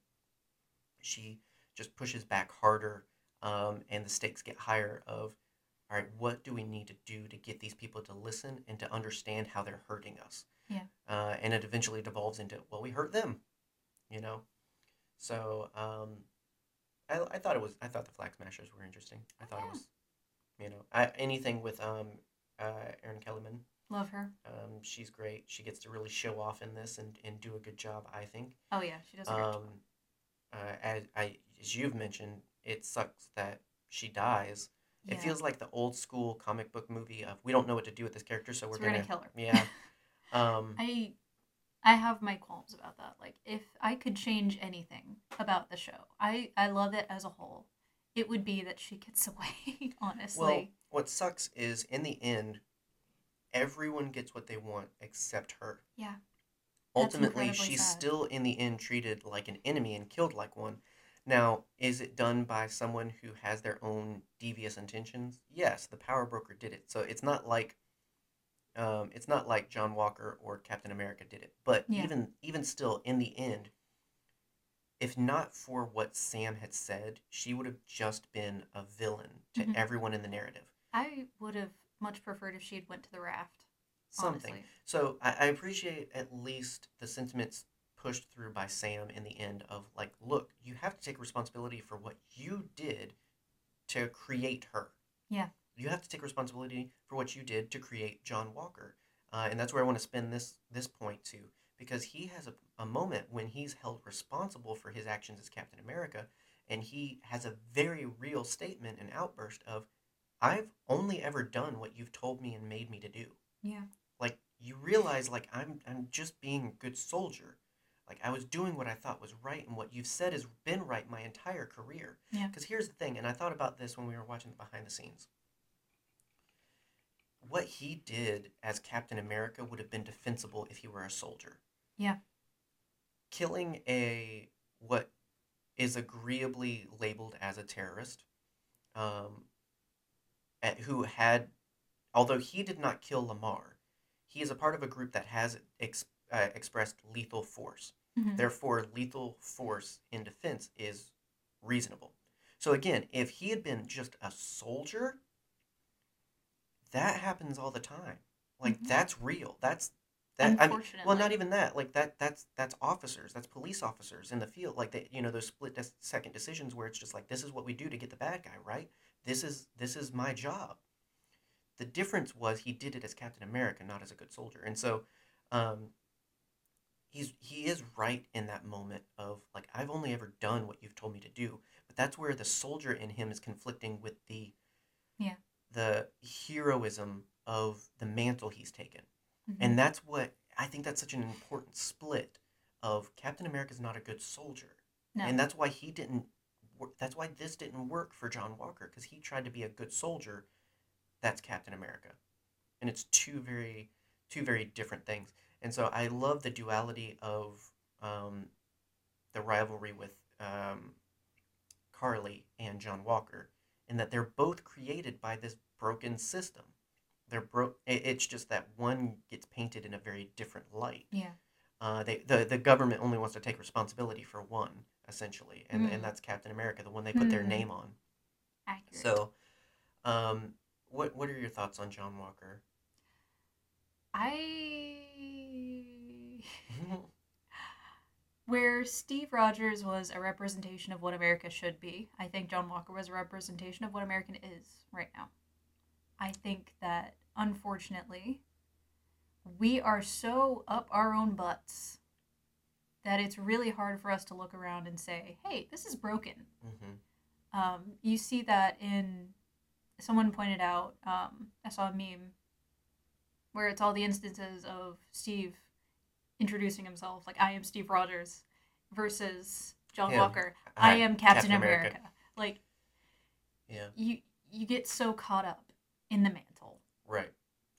Speaker 2: she just pushes back harder um, and the stakes get higher of all right what do we need to do to get these people to listen and to understand how they're hurting us?
Speaker 3: Yeah.
Speaker 2: uh, and it eventually devolves into well we hurt them you know so um, I, I thought it was i thought the flag smashers were interesting i thought
Speaker 3: Yeah.
Speaker 2: it was you know I, anything with um, uh, Erin Kellyman
Speaker 3: Love her.
Speaker 2: um, she's great she gets to really show off in this and, and do a good job i think
Speaker 3: Oh yeah, she does a great job.
Speaker 2: um, uh, as, I, as you've mentioned, it sucks that she dies. It feels like the old school comic book movie of we don't know what to do with this character, so we're,
Speaker 3: So we're
Speaker 2: gonna,
Speaker 3: gonna kill her.
Speaker 2: Yeah. [laughs] Um,
Speaker 3: I I have my qualms about that. Like if I could change anything about the show, I I love it as a whole. It would be that she gets [laughs] away, honestly.
Speaker 2: well, what sucks is in the end, everyone gets what they want except her.
Speaker 3: yeah.
Speaker 2: Ultimately, she's
Speaker 3: sad.
Speaker 2: still in the end treated like an enemy and killed like one. Now, is it done by someone who has their own devious intentions? Yes, the power broker did it. So it's not like um, it's not like John Walker or Captain America did it. But
Speaker 3: Yeah.
Speaker 2: even even still, in the end, if not for what Sam had said, she would have just been a villain to
Speaker 3: Mhm.
Speaker 2: everyone in the narrative.
Speaker 3: I would have much preferred if she had went to the raft.
Speaker 2: Something.
Speaker 3: Honestly.
Speaker 2: So I, I appreciate at least the sentiments pushed through by Sam in the end of like, look, you have to take responsibility for what you did to create her.
Speaker 3: Yeah.
Speaker 2: You have to take responsibility for what you did to create John Walker, uh, and that's where I want to spend this this point to because he has a, a moment when he's held responsible for his actions as Captain America, and he has a very real statement and outburst of, "I've only ever done what you've told me and made me to do."
Speaker 3: Yeah.
Speaker 2: like you realize like I'm I'm just being a good soldier. Like I was doing what I thought was right and what you've said has been right my entire career.
Speaker 3: Yeah.
Speaker 2: Cuz here's the thing and I thought about this when we were watching the behind the scenes. What he did as Captain America would have been defensible if he were a soldier.
Speaker 3: Yeah.
Speaker 2: Killing a what is agreeably labeled as a terrorist um, at, who had although he did not kill Lemar, he is a part of a group that has ex, uh, expressed lethal force.
Speaker 3: Mhm.
Speaker 2: Therefore, lethal force in defense is reasonable. So again, if he had been just a soldier, that happens all the time. Like
Speaker 3: Mhm.
Speaker 2: that's real. That's that. I mean, well, not even that. Like that. That's that's officers. That's police officers in the field. Like they, you know, those split des- second decisions where it's just like this is what we do to get the bad guy right. This is this is my job. The difference was he did it as Captain America, not as a good soldier, and so um, he's he is right in that moment of like I've only ever done what you've told me to do, but that's where the soldier in him is conflicting with the
Speaker 3: Yeah.
Speaker 2: The heroism of the mantle he's taken.
Speaker 3: Mhm.
Speaker 2: And that's what I think that's such an important split of Captain America's not a good soldier.
Speaker 3: no.
Speaker 2: And that's why he didn't that's why this didn't work for John Walker cuz he tried to be a good soldier. That's Captain America. And it's two very two very different things. And so I love the duality of um, the rivalry with um, Carly and John Walker in that they're both created by this broken system. They're broke. It's just that one gets painted in a very different light.
Speaker 3: yeah.
Speaker 2: Uh, they the, the government only wants to take responsibility for one essentially, and
Speaker 3: Mm.
Speaker 2: and that's Captain America, the one they put their
Speaker 3: Hmm.
Speaker 2: name on.
Speaker 3: Accurate.
Speaker 2: So, um, what what are your thoughts on John Walker?
Speaker 3: I [laughs] where Steve Rogers was a representation of what America should be, I think John Walker was a representation of what American is right now. I think that unfortunately, we are so up our own butts that it's really hard for us to look around and say, hey, this is broken.
Speaker 2: hmm
Speaker 3: Um, you see that in someone pointed out. Um, I saw a meme where it's all the instances of Steve introducing himself, like I am Steve Rogers, versus John
Speaker 2: Him.
Speaker 3: Walker, I
Speaker 2: Hi,
Speaker 3: am Captain,
Speaker 2: Captain
Speaker 3: America.
Speaker 2: America.
Speaker 3: Like
Speaker 2: Yeah.
Speaker 3: you, you get so caught up in the mantle,
Speaker 2: Right.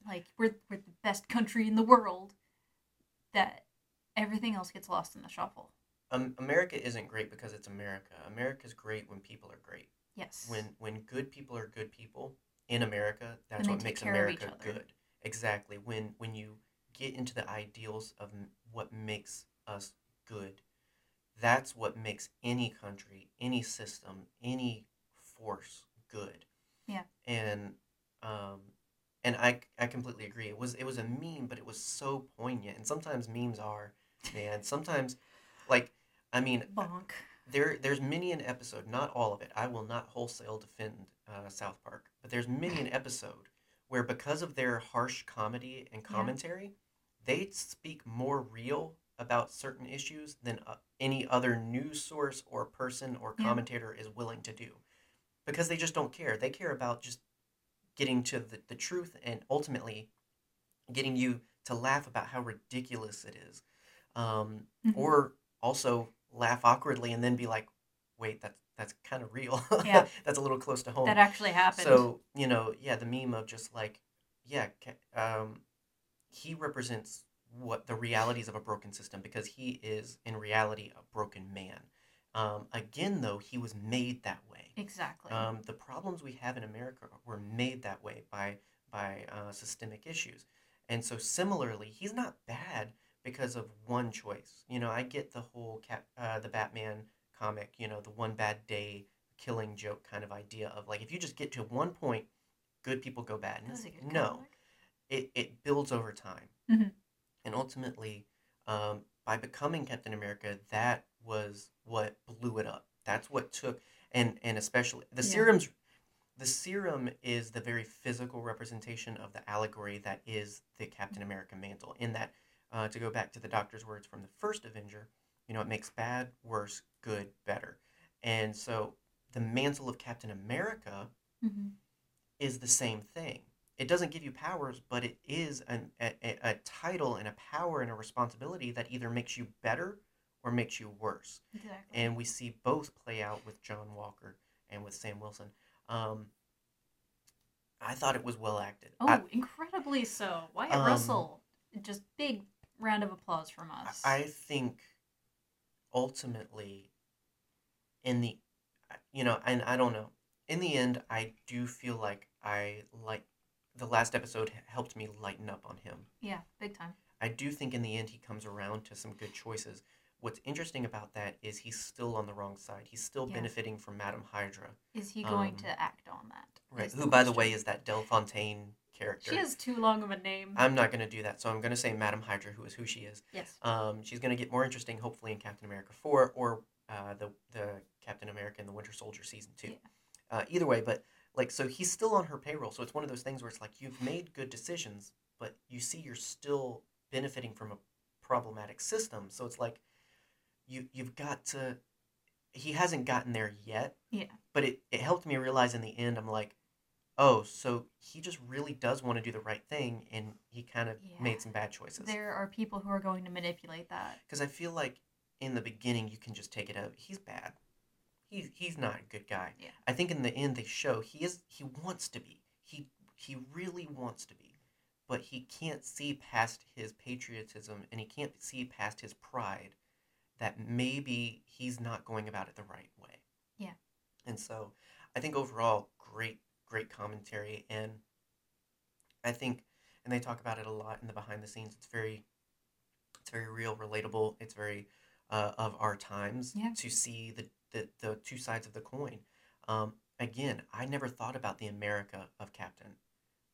Speaker 3: like we're we're the best country in the world, that everything else gets lost in the shuffle.
Speaker 2: Um, America isn't great because it's America. America's great when people are great.
Speaker 3: Yes.
Speaker 2: When when good people are good people in America, that's what makes
Speaker 3: care of each
Speaker 2: America good. Exactly. When when you get into the ideals of what makes us good, that's what makes any country, any system, any force good.
Speaker 3: Yeah.
Speaker 2: And um and I I completely agree. It was it was a meme, but it was so poignant. And sometimes memes are, man. Sometimes, like, I mean,
Speaker 3: Bonk.
Speaker 2: there there's many an episode not all of it i will not wholesale defend uh, south park but there's many an episode where because of their harsh comedy and
Speaker 3: Yeah.
Speaker 2: commentary they speak more real about certain issues than uh, any other news source or person or
Speaker 3: Yeah.
Speaker 2: commentator is willing to do because they just don't care they care about just getting to the, the truth and ultimately getting you to laugh about how ridiculous it is um,
Speaker 3: Mhm.
Speaker 2: or also laugh awkwardly and then be like, wait, that's that's kind of real.
Speaker 3: Yeah. [laughs]
Speaker 2: that's a little close to home.
Speaker 3: That actually happened.
Speaker 2: So you know, yeah, the meme of just like, yeah, um, he represents what the realities of a broken system because he is in reality a broken man. Um, again, though, he was made that way.
Speaker 3: exactly.
Speaker 2: Um, the problems we have in America were made that way by by uh, systemic issues, and so similarly, he's not bad because of one choice. You know, I get the whole cat, uh, the Batman comic, you know, the one bad day killing joke kind of idea of like if you just get to one point, good people go bad.
Speaker 3: That a good
Speaker 2: no,
Speaker 3: comic.
Speaker 2: it, it builds over time.
Speaker 3: Mhm.
Speaker 2: And ultimately, um, by becoming Captain America, that was what blew it up. That's what took, and and especially the
Speaker 3: Yeah.
Speaker 2: serums. The serum is the very physical representation of the allegory that is the Captain America mantle. In that, uh, to go back to the Doctor's words from the first Avenger, you know, it makes bad worse, good better. And so the mantle of Captain America
Speaker 3: Mhm.
Speaker 2: is the same thing. It doesn't give you powers, but it is an, a, a, title and a power and a responsibility that either makes you better or makes you worse.
Speaker 3: Exactly.
Speaker 2: And we see both play out with John Walker and with Sam Wilson. Um, I thought it was well acted.
Speaker 3: oh,
Speaker 2: I,
Speaker 3: incredibly so. Wyatt
Speaker 2: Um,
Speaker 3: Russell. Just big round of applause from us.
Speaker 2: I think ultimately, in the, you know, and I don't know. In the end, I do feel like I like the last episode helped me lighten up on him.
Speaker 3: yeah, big time.
Speaker 2: I do think in the end he comes around to some good choices. What's interesting about that is he's still on the wrong side. He's still
Speaker 3: Yeah.
Speaker 2: benefiting from Madame Hydra,
Speaker 3: Is he going
Speaker 2: Um,
Speaker 3: to act on that?
Speaker 2: right? Who, by the way, is that Del Fontaine character?
Speaker 3: She has too long of a name.
Speaker 2: I'm not going to do that, so I'm going to say Madame Hydra, who is who she is.
Speaker 3: yes.
Speaker 2: Um, she's going to get more interesting, hopefully, in Captain America 4 or uh, the, the Captain America and the Winter Soldier season 2.
Speaker 3: Yeah.
Speaker 2: Uh, either way, but like, so he's still on her payroll. So it's one of those things where it's like you've made good decisions, but you see you're still benefiting from a problematic system. So it's like you you've got to. He hasn't gotten there yet.
Speaker 3: Yeah.
Speaker 2: But it, it helped me realize in the end, I'm like, oh, so he just really does want to do the right thing, and he kind of
Speaker 3: Yeah.
Speaker 2: made some bad choices
Speaker 3: There are people who are going to manipulate that.
Speaker 2: because I feel like in the beginning you can just take it out. He's bad. He's he's not a good guy.
Speaker 3: Yeah.
Speaker 2: I think in the end they show he is he wants to be. He he really wants to be, but he can't see past his patriotism and he can't see past his pride that maybe he's not going about it the right way.
Speaker 3: Yeah.
Speaker 2: And so I think overall great great commentary and I think and they talk about it a lot in the behind the scenes. It's very it's very real, relatable. It's very uh, of our times
Speaker 3: Yeah.
Speaker 2: to see the, the, the two sides of the coin. Um, again, I never thought about the America of Captain.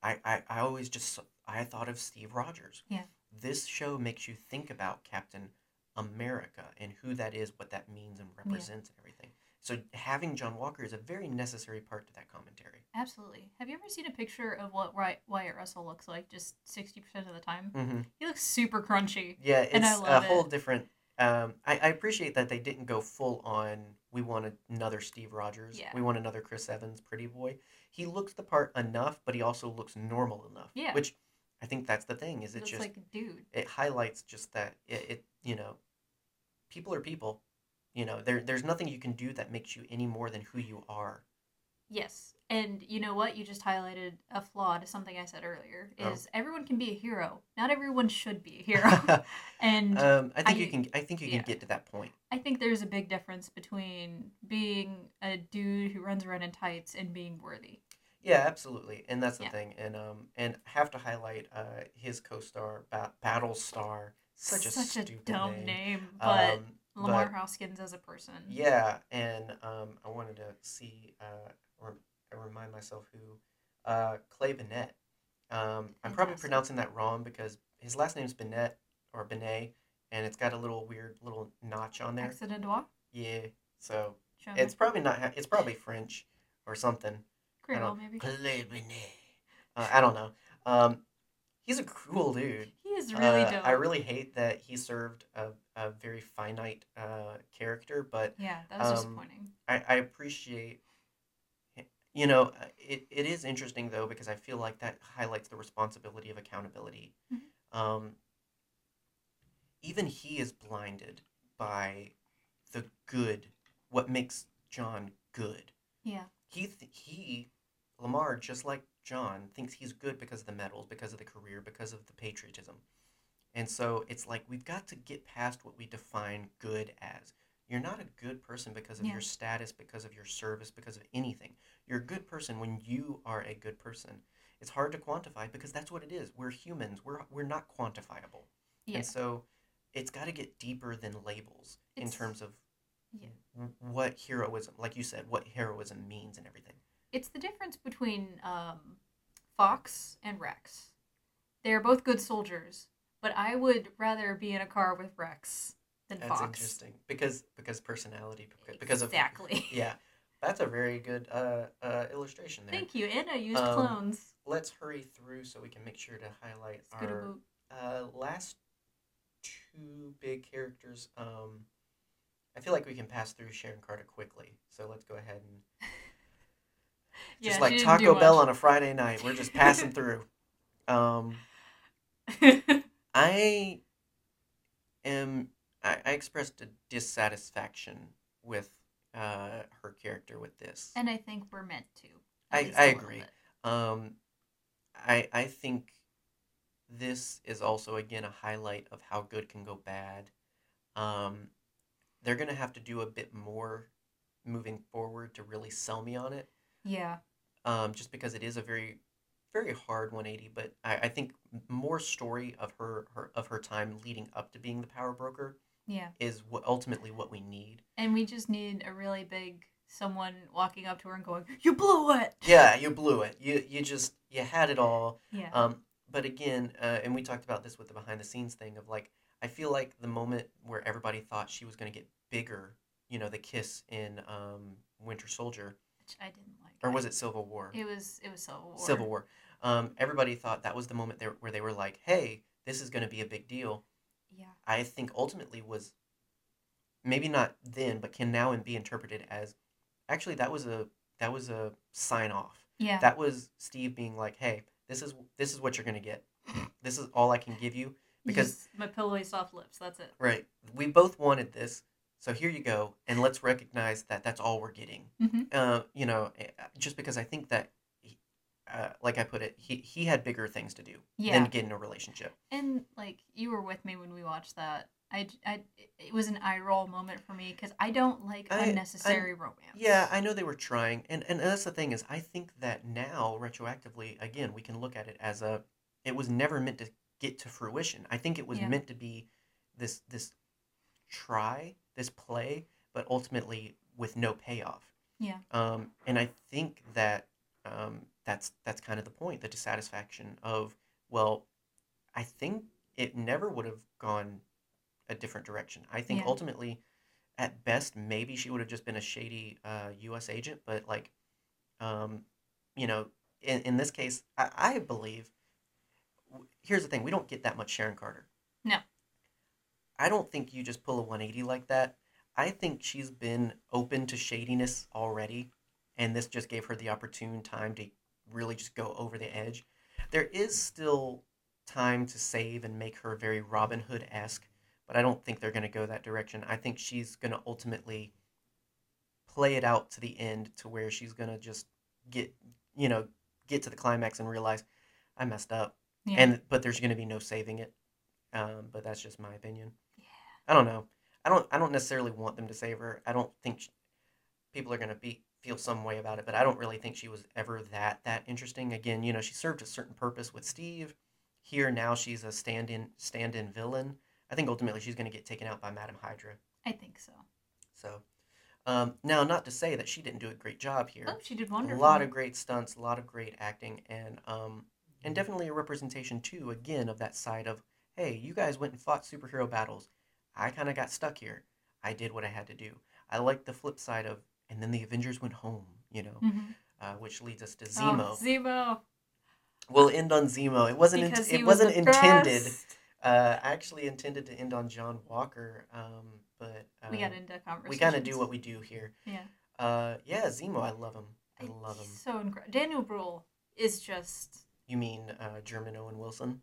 Speaker 2: I, I, I always just I thought of Steve Rogers.
Speaker 3: Yeah.
Speaker 2: This show makes you think about Captain America and who that is, what that means and represents, and everything. So having John Walker is a very necessary part to that commentary.
Speaker 3: Absolutely. Have you ever seen a picture of what Wyatt Russell looks like just 60% of the time?
Speaker 2: hmm
Speaker 3: He looks super crunchy.
Speaker 2: Yeah, it's
Speaker 3: And I love a
Speaker 2: whole
Speaker 3: it.
Speaker 2: different. Um, I, I appreciate that they didn't go full on. We want another Steve Rogers.
Speaker 3: Yeah.
Speaker 2: We want another Chris Evans, pretty boy. He looks the part enough, but he also looks normal enough.
Speaker 3: Yeah.
Speaker 2: Which I think that's the thing. Is it just
Speaker 3: like a dude.
Speaker 2: it highlights just that it, it you know people are people you know there there's nothing you can do that makes you any more than who you are
Speaker 3: Yes. And you know what? You just highlighted a flaw to something I said earlier.
Speaker 2: Oh.
Speaker 3: Is everyone can be a hero. Not everyone should be a [laughs] hero. [laughs] and
Speaker 2: um i think you can i think you can
Speaker 3: yeah.
Speaker 2: get to that point
Speaker 3: I think there's a big difference between being a dude who runs around in tights and being worthy.
Speaker 2: yeah absolutely and that's the
Speaker 3: Yeah.
Speaker 2: thing and um and have to highlight uh his co-star ba- battlestar such a stupid
Speaker 3: dumb
Speaker 2: name,
Speaker 3: name, but
Speaker 2: um,
Speaker 3: Lemar
Speaker 2: but-
Speaker 3: Hoskins as a person.
Speaker 2: Yeah, and um, I wanted to see uh, or remind myself who uh, Clé Bennett. Um, I'm probably pronouncing that wrong because his last name's Bennett or Benet, and it's got a little weird little notch on there.
Speaker 3: Accident droit.
Speaker 2: Yeah, so
Speaker 3: Show
Speaker 2: it's
Speaker 3: me.
Speaker 2: probably not. It's probably French or something. I
Speaker 3: Creole, maybe.
Speaker 2: Clé Bennett. Uh, I don't know. Um, he's a cool dude.
Speaker 3: He is really
Speaker 2: Uh,
Speaker 3: dope.
Speaker 2: I really hate that he served a, a very finite uh, character, but
Speaker 3: yeah, that was
Speaker 2: um,
Speaker 3: disappointing.
Speaker 2: I, I appreciate you know uh, it, it is interesting though because i feel like that highlights the responsibility of accountability
Speaker 3: Mhm.
Speaker 2: um, even he is blinded by the good what makes john good
Speaker 3: Yeah.
Speaker 2: he th- he lemar just like john thinks he's good because of the medals because of the career because of the patriotism and so it's like we've got to get past what we define good as you're not a good person because of
Speaker 3: Yeah.
Speaker 2: your status because of your service because of anything you're a good person when you are a good person it's hard to quantify because that's what it is we're humans we're we're not quantifiable
Speaker 3: Yeah.
Speaker 2: and so it's got to get deeper than labels in terms of
Speaker 3: Yeah.
Speaker 2: what heroism like you said what heroism means and everything
Speaker 3: It's the difference between um, Fox and Rex. They're both good soldiers, but I would rather be in a car with Rex than
Speaker 2: That's
Speaker 3: Fox.
Speaker 2: interesting because because personality beca- because of
Speaker 3: exactly. [laughs]
Speaker 2: yeah. That's a very good uh, uh, illustration there.
Speaker 3: Thank you. And I used
Speaker 2: Um,
Speaker 3: clones.
Speaker 2: Let's hurry through so we can make sure to highlight
Speaker 3: Scooter
Speaker 2: our uh, last two big characters. Um, I feel like we can pass through Sharon Carter quickly, so let's go ahead and [laughs] just
Speaker 3: she
Speaker 2: like Taco Bell
Speaker 3: much.
Speaker 2: on a Friday night, we're just passing [laughs] through. Um, I am. I, I expressed a dissatisfaction with uh, her character with this.
Speaker 3: and I think we're meant to.
Speaker 2: I- I agree. Um, I I think this is also again a highlight of how good can go bad. Um, they're gonna have to do a bit more moving forward to really sell me on it.
Speaker 3: Yeah.
Speaker 2: Um, just because it is a very very hard 180 but I, I think more story of her, her of her time leading up to being the power broker
Speaker 3: Yeah.
Speaker 2: is what ultimately what we need
Speaker 3: And we just need a really big someone walking up to her and going, "You blew it."
Speaker 2: yeah you blew it you you just you had it all
Speaker 3: Yeah.
Speaker 2: Um, but again, uh, and we talked about this with the behind the scenes thing of like, I feel like the moment where everybody thought she was going to get bigger, you know, the kiss in um, Winter Soldier,
Speaker 3: Which I didn't like.
Speaker 2: or was it Civil War?
Speaker 3: It was. It was Civil War.
Speaker 2: Civil War. Um, everybody thought that was the moment there where they were like, hey, this is going to be a big deal.
Speaker 3: Yeah.
Speaker 2: I think ultimately was maybe not then, but can now and be interpreted as actually that was a that was a sign off.
Speaker 3: Yeah.
Speaker 2: That was Steve being like, "Hey, this is this is what you're gonna get. [laughs] This is all I can give you because
Speaker 3: Just my pillowy soft lips. That's it.
Speaker 2: right. We both wanted this, so here you go, and let's recognize that that's all we're getting.
Speaker 3: Mhm.
Speaker 2: Uh, you know, eh, just because I think that, uh, like I put it, he he had bigger things to do
Speaker 3: Yeah.
Speaker 2: than get in a relationship.
Speaker 3: And like you were with me when we watched that. I, I it was an eye roll moment for me because I don't like
Speaker 2: I- I-
Speaker 3: unnecessary romance.
Speaker 2: Yeah, I know they were trying, and and that's the thing is, I think that now retroactively, again, we can look at it as a, it was never meant to get to fruition. I think it was
Speaker 3: Yeah.
Speaker 2: meant to be this this try, this play, but ultimately with no payoff.
Speaker 3: Yeah.
Speaker 2: Um, and I think that um, that's that's kind of the point, the dissatisfaction of, well, I think it never would have gone a different direction. I think
Speaker 3: Yeah.
Speaker 2: ultimately, at best, maybe she would have just been a shady uh, U.S. agent. But like, um, you know, in in this case, I, I believe. w- Here's the thing: we don't get that much Sharon Carter.
Speaker 3: No.
Speaker 2: I don't think you just pull a 180 like that. I think she's been open to shadiness already, and this just gave her the opportune time to really just go over the edge. There is still time to save and make her very Robin Hood esque, but I don't think they're going to go that direction. I think she's going to ultimately play it out to the end to where she's going to just get, you know, get to the climax and realize I messed up.
Speaker 3: Yeah.
Speaker 2: And but there's going to be no saving it. Um, but that's just my opinion.
Speaker 3: Yeah.
Speaker 2: I don't know. I don't. I don't necessarily want them to save her. I don't think sh- people are going to be feel some way about it. But I don't really think she was ever that that interesting. Again, you know, she served a certain purpose with Steve. Here now, she's a stand-in stand-in villain. I think ultimately she's going to get taken out by Madame Hydra.
Speaker 3: I think so.
Speaker 2: So, um, now not to say that she didn't do a great job here
Speaker 3: Oh, she did wonderful.
Speaker 2: a lot of great stunts, a lot of great acting, and um, and definitely a representation too, again, of that side of hey, you guys went and fought superhero battles. I kind of got stuck here. I did what I had to do. I like the flip side of, and then the Avengers went home, you know,
Speaker 3: Mhm.
Speaker 2: uh, which leads us to Zemo.
Speaker 3: Oh, Zemo.
Speaker 2: we'll end on Zemo. It wasn't.
Speaker 3: He
Speaker 2: it
Speaker 3: was
Speaker 2: wasn't intended. Uh, I actually intended to end on John Walker, um, but uh,
Speaker 3: we got into conversation.
Speaker 2: we kind of do what we do here.
Speaker 3: Yeah.
Speaker 2: Uh, yeah, Zemo. I love him. I love him.
Speaker 3: So incredible. Daniel Bruhl is just
Speaker 2: You mean uh, German Owen Wilson?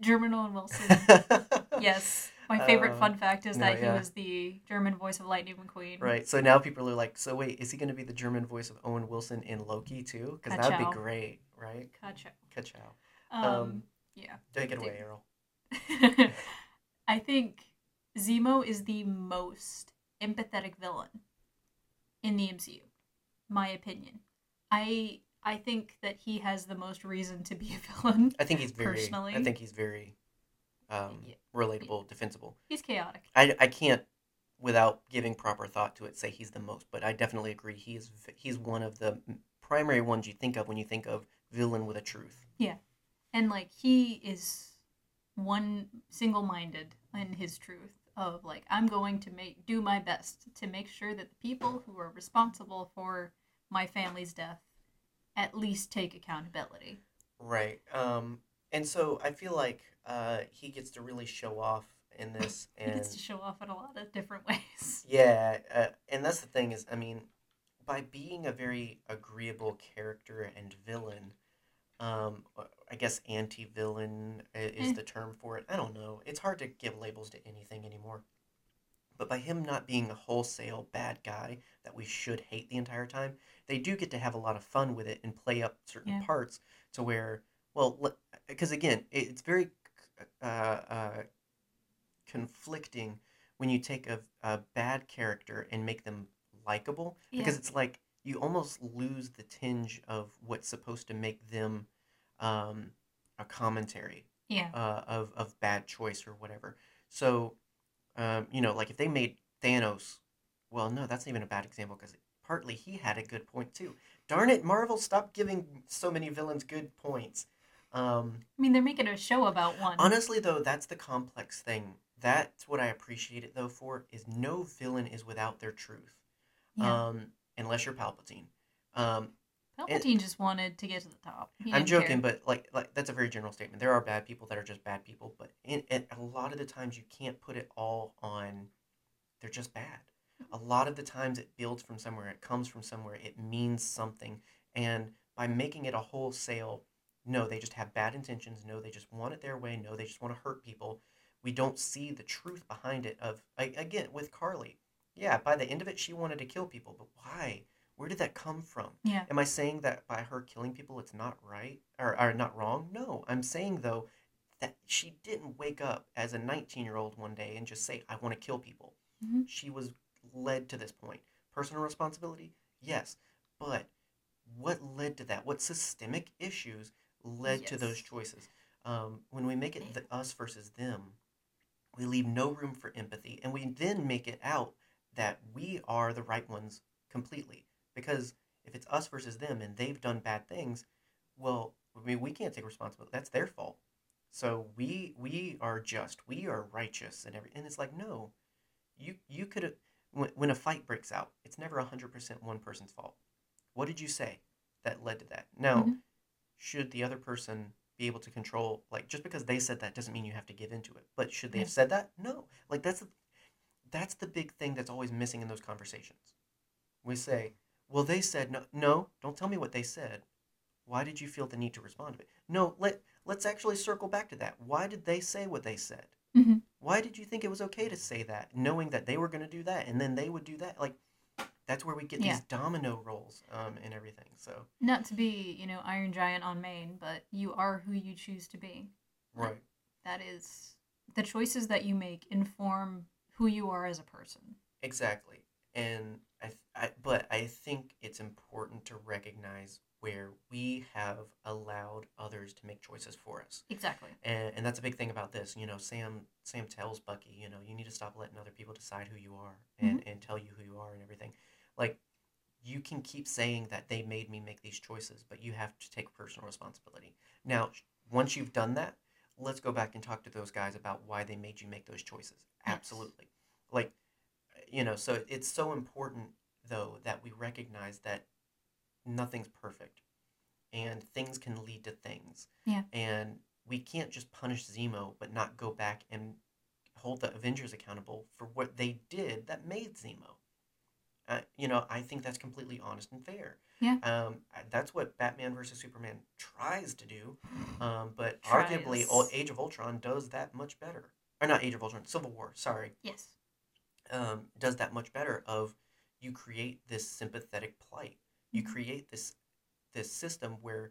Speaker 3: German Owen Wilson. [laughs] yes. My favorite
Speaker 2: Uh,
Speaker 3: fun fact is
Speaker 2: no,
Speaker 3: that he
Speaker 2: yeah.
Speaker 3: was the German voice of Lightning McQueen.
Speaker 2: Right. So now people are like, so wait, is he going to be the German voice of Owen Wilson in Loki too? Because that would be great, right?
Speaker 3: Gotcha.
Speaker 2: Ka-chow.
Speaker 3: Um,
Speaker 2: Um,
Speaker 3: yeah.
Speaker 2: Take it away, Errol. [laughs]
Speaker 3: I think Zemo is the most empathetic villain in the MCU. My opinion. I I think that he has the most reason to be a [laughs] villain.
Speaker 2: I think he's very.
Speaker 3: Personally?
Speaker 2: I think he's very um,
Speaker 3: Yeah.
Speaker 2: relatable, defensible.
Speaker 3: He's chaotic.
Speaker 2: I, I can't, without giving proper thought to it, say he's the most, but I definitely agree. He is. He's one of the primary ones you think of when you think of villain with a truth.
Speaker 3: Yeah, and like he is one single-minded in his truth of like I'm going to make do my best to make sure that the people who are responsible for my family's death at least take accountability.
Speaker 2: Right. Um. And so I feel like uh, he gets to really show off in [laughs] this, And, He
Speaker 3: gets to show off in a lot of different ways. [laughs]
Speaker 2: Yeah, uh, and that's the thing is, I mean, by being a very agreeable character and villain, um, I guess anti-villain is
Speaker 3: Eh.
Speaker 2: the term for it. I don't know. It's hard to give labels to anything anymore. But by him not being a wholesale bad guy that we should hate the entire time, they do get to have a lot of fun with it and play up certain
Speaker 3: Yeah.
Speaker 2: parts to where, well, because again, it's very uh, uh, conflicting when you take a, a bad character and make them likable because it's like you almost lose the tinge of what's supposed to make them um, a commentary
Speaker 3: Yeah.
Speaker 2: uh, of, of bad choice or whatever. So, um, you know, like if they made Thanos, well, no, that's not even a bad example because partly he had a good point too. Darn it, Marvel, stop giving so many villains good points. Um,
Speaker 3: I mean, they're making a show about one.
Speaker 2: Honestly, though, that's the complex thing. That's what I appreciate it though for is no villain is without their truth.
Speaker 3: yeah.
Speaker 2: Um, unless you're Palpatine. Um,
Speaker 3: Palpatine just wanted to get to the top.
Speaker 2: I'm joking,
Speaker 3: care.
Speaker 2: but like like that's a very general statement. There are bad people that are just bad people, but in, in a lot of the times you can't put it all on. They're just bad. A lot of the times it builds from somewhere. It comes from somewhere. It means something, and by making it a wholesale, no, they just have bad intentions. No, they just want it their way. No, they just want to hurt people. We don't see the truth behind it. Of again with Carly, yeah, by the end of it, she wanted to kill people, but why? Where did that come from?
Speaker 3: yeah.
Speaker 2: Am I saying that by her killing people it's not right or, or not wrong? No. I'm saying though that she didn't wake up as a 19 year old one day and just say, I want to kill people.
Speaker 3: Mhm.
Speaker 2: She was led to this point. Personal responsibility? Yes. But what led to that? What systemic issues led to those choices? Um, when we make it the us versus them, we leave no room for empathy and we then make it out that we are the right ones completely because if it's us versus them and they've done bad things well i mean we can't take responsibility that's their fault So we we are just, we are righteous, and every and it's like no, you you could have when, when a fight breaks out, it's never hundred percent one person's fault. What did you say that led to that? Now,
Speaker 3: Mhm.
Speaker 2: Should the other person be able to control like just because they said that doesn't mean you have to give into it. But should they have said that? No. Like that's the, that's the big thing that's always missing in those conversations. We say, "Well, they said no. No, don't tell me what they said. Why did you feel the need to respond to it? No, let let's actually circle back to that. Why did they say what they said?
Speaker 3: Mhm.
Speaker 2: Why did you think it was okay to say that, knowing that they were going to do that, and then they would do that? Like, that's where we get
Speaker 3: Yeah.
Speaker 2: these domino rolls um, and everything. So,
Speaker 3: Not to be, you know, Iron Giant on Maine, but you are who you choose to be.
Speaker 2: right,
Speaker 3: That is the choices that you make inform who you are as a person.
Speaker 2: exactly. And I, I, but I think it's important to recognize where we have allowed others to make choices for us.
Speaker 3: Exactly.
Speaker 2: and, and that's a big thing about this you know sam sam tells bucky you know you need to stop letting other people decide who you are and, and tell you who you are and everything like you can keep saying that they made me make these choices but you have to take personal responsibility now once you've done that let's go back and talk to those guys about why they made you make those choices
Speaker 3: Yes.
Speaker 2: absolutely like eh, you know so it's so important though that we recognize that nothing's perfect and things can lead to things
Speaker 3: Yeah.
Speaker 2: and we can't just punish Zemo but not go back and hold the Avengers accountable for what they did that made Zemo. Uh, you know, I think that's completely honest and fair.
Speaker 3: Yeah.
Speaker 2: Um, that's what Batman versus Superman tries to do, um, but [sighs] arguably,
Speaker 3: Tries.
Speaker 2: Ul- Age of Ultron does that much better. Or not Age of Ultron, Civil War. Sorry,
Speaker 3: Yes.
Speaker 2: um, does that much better. Of you create this sympathetic plight. You
Speaker 3: Mhm.
Speaker 2: create this this system where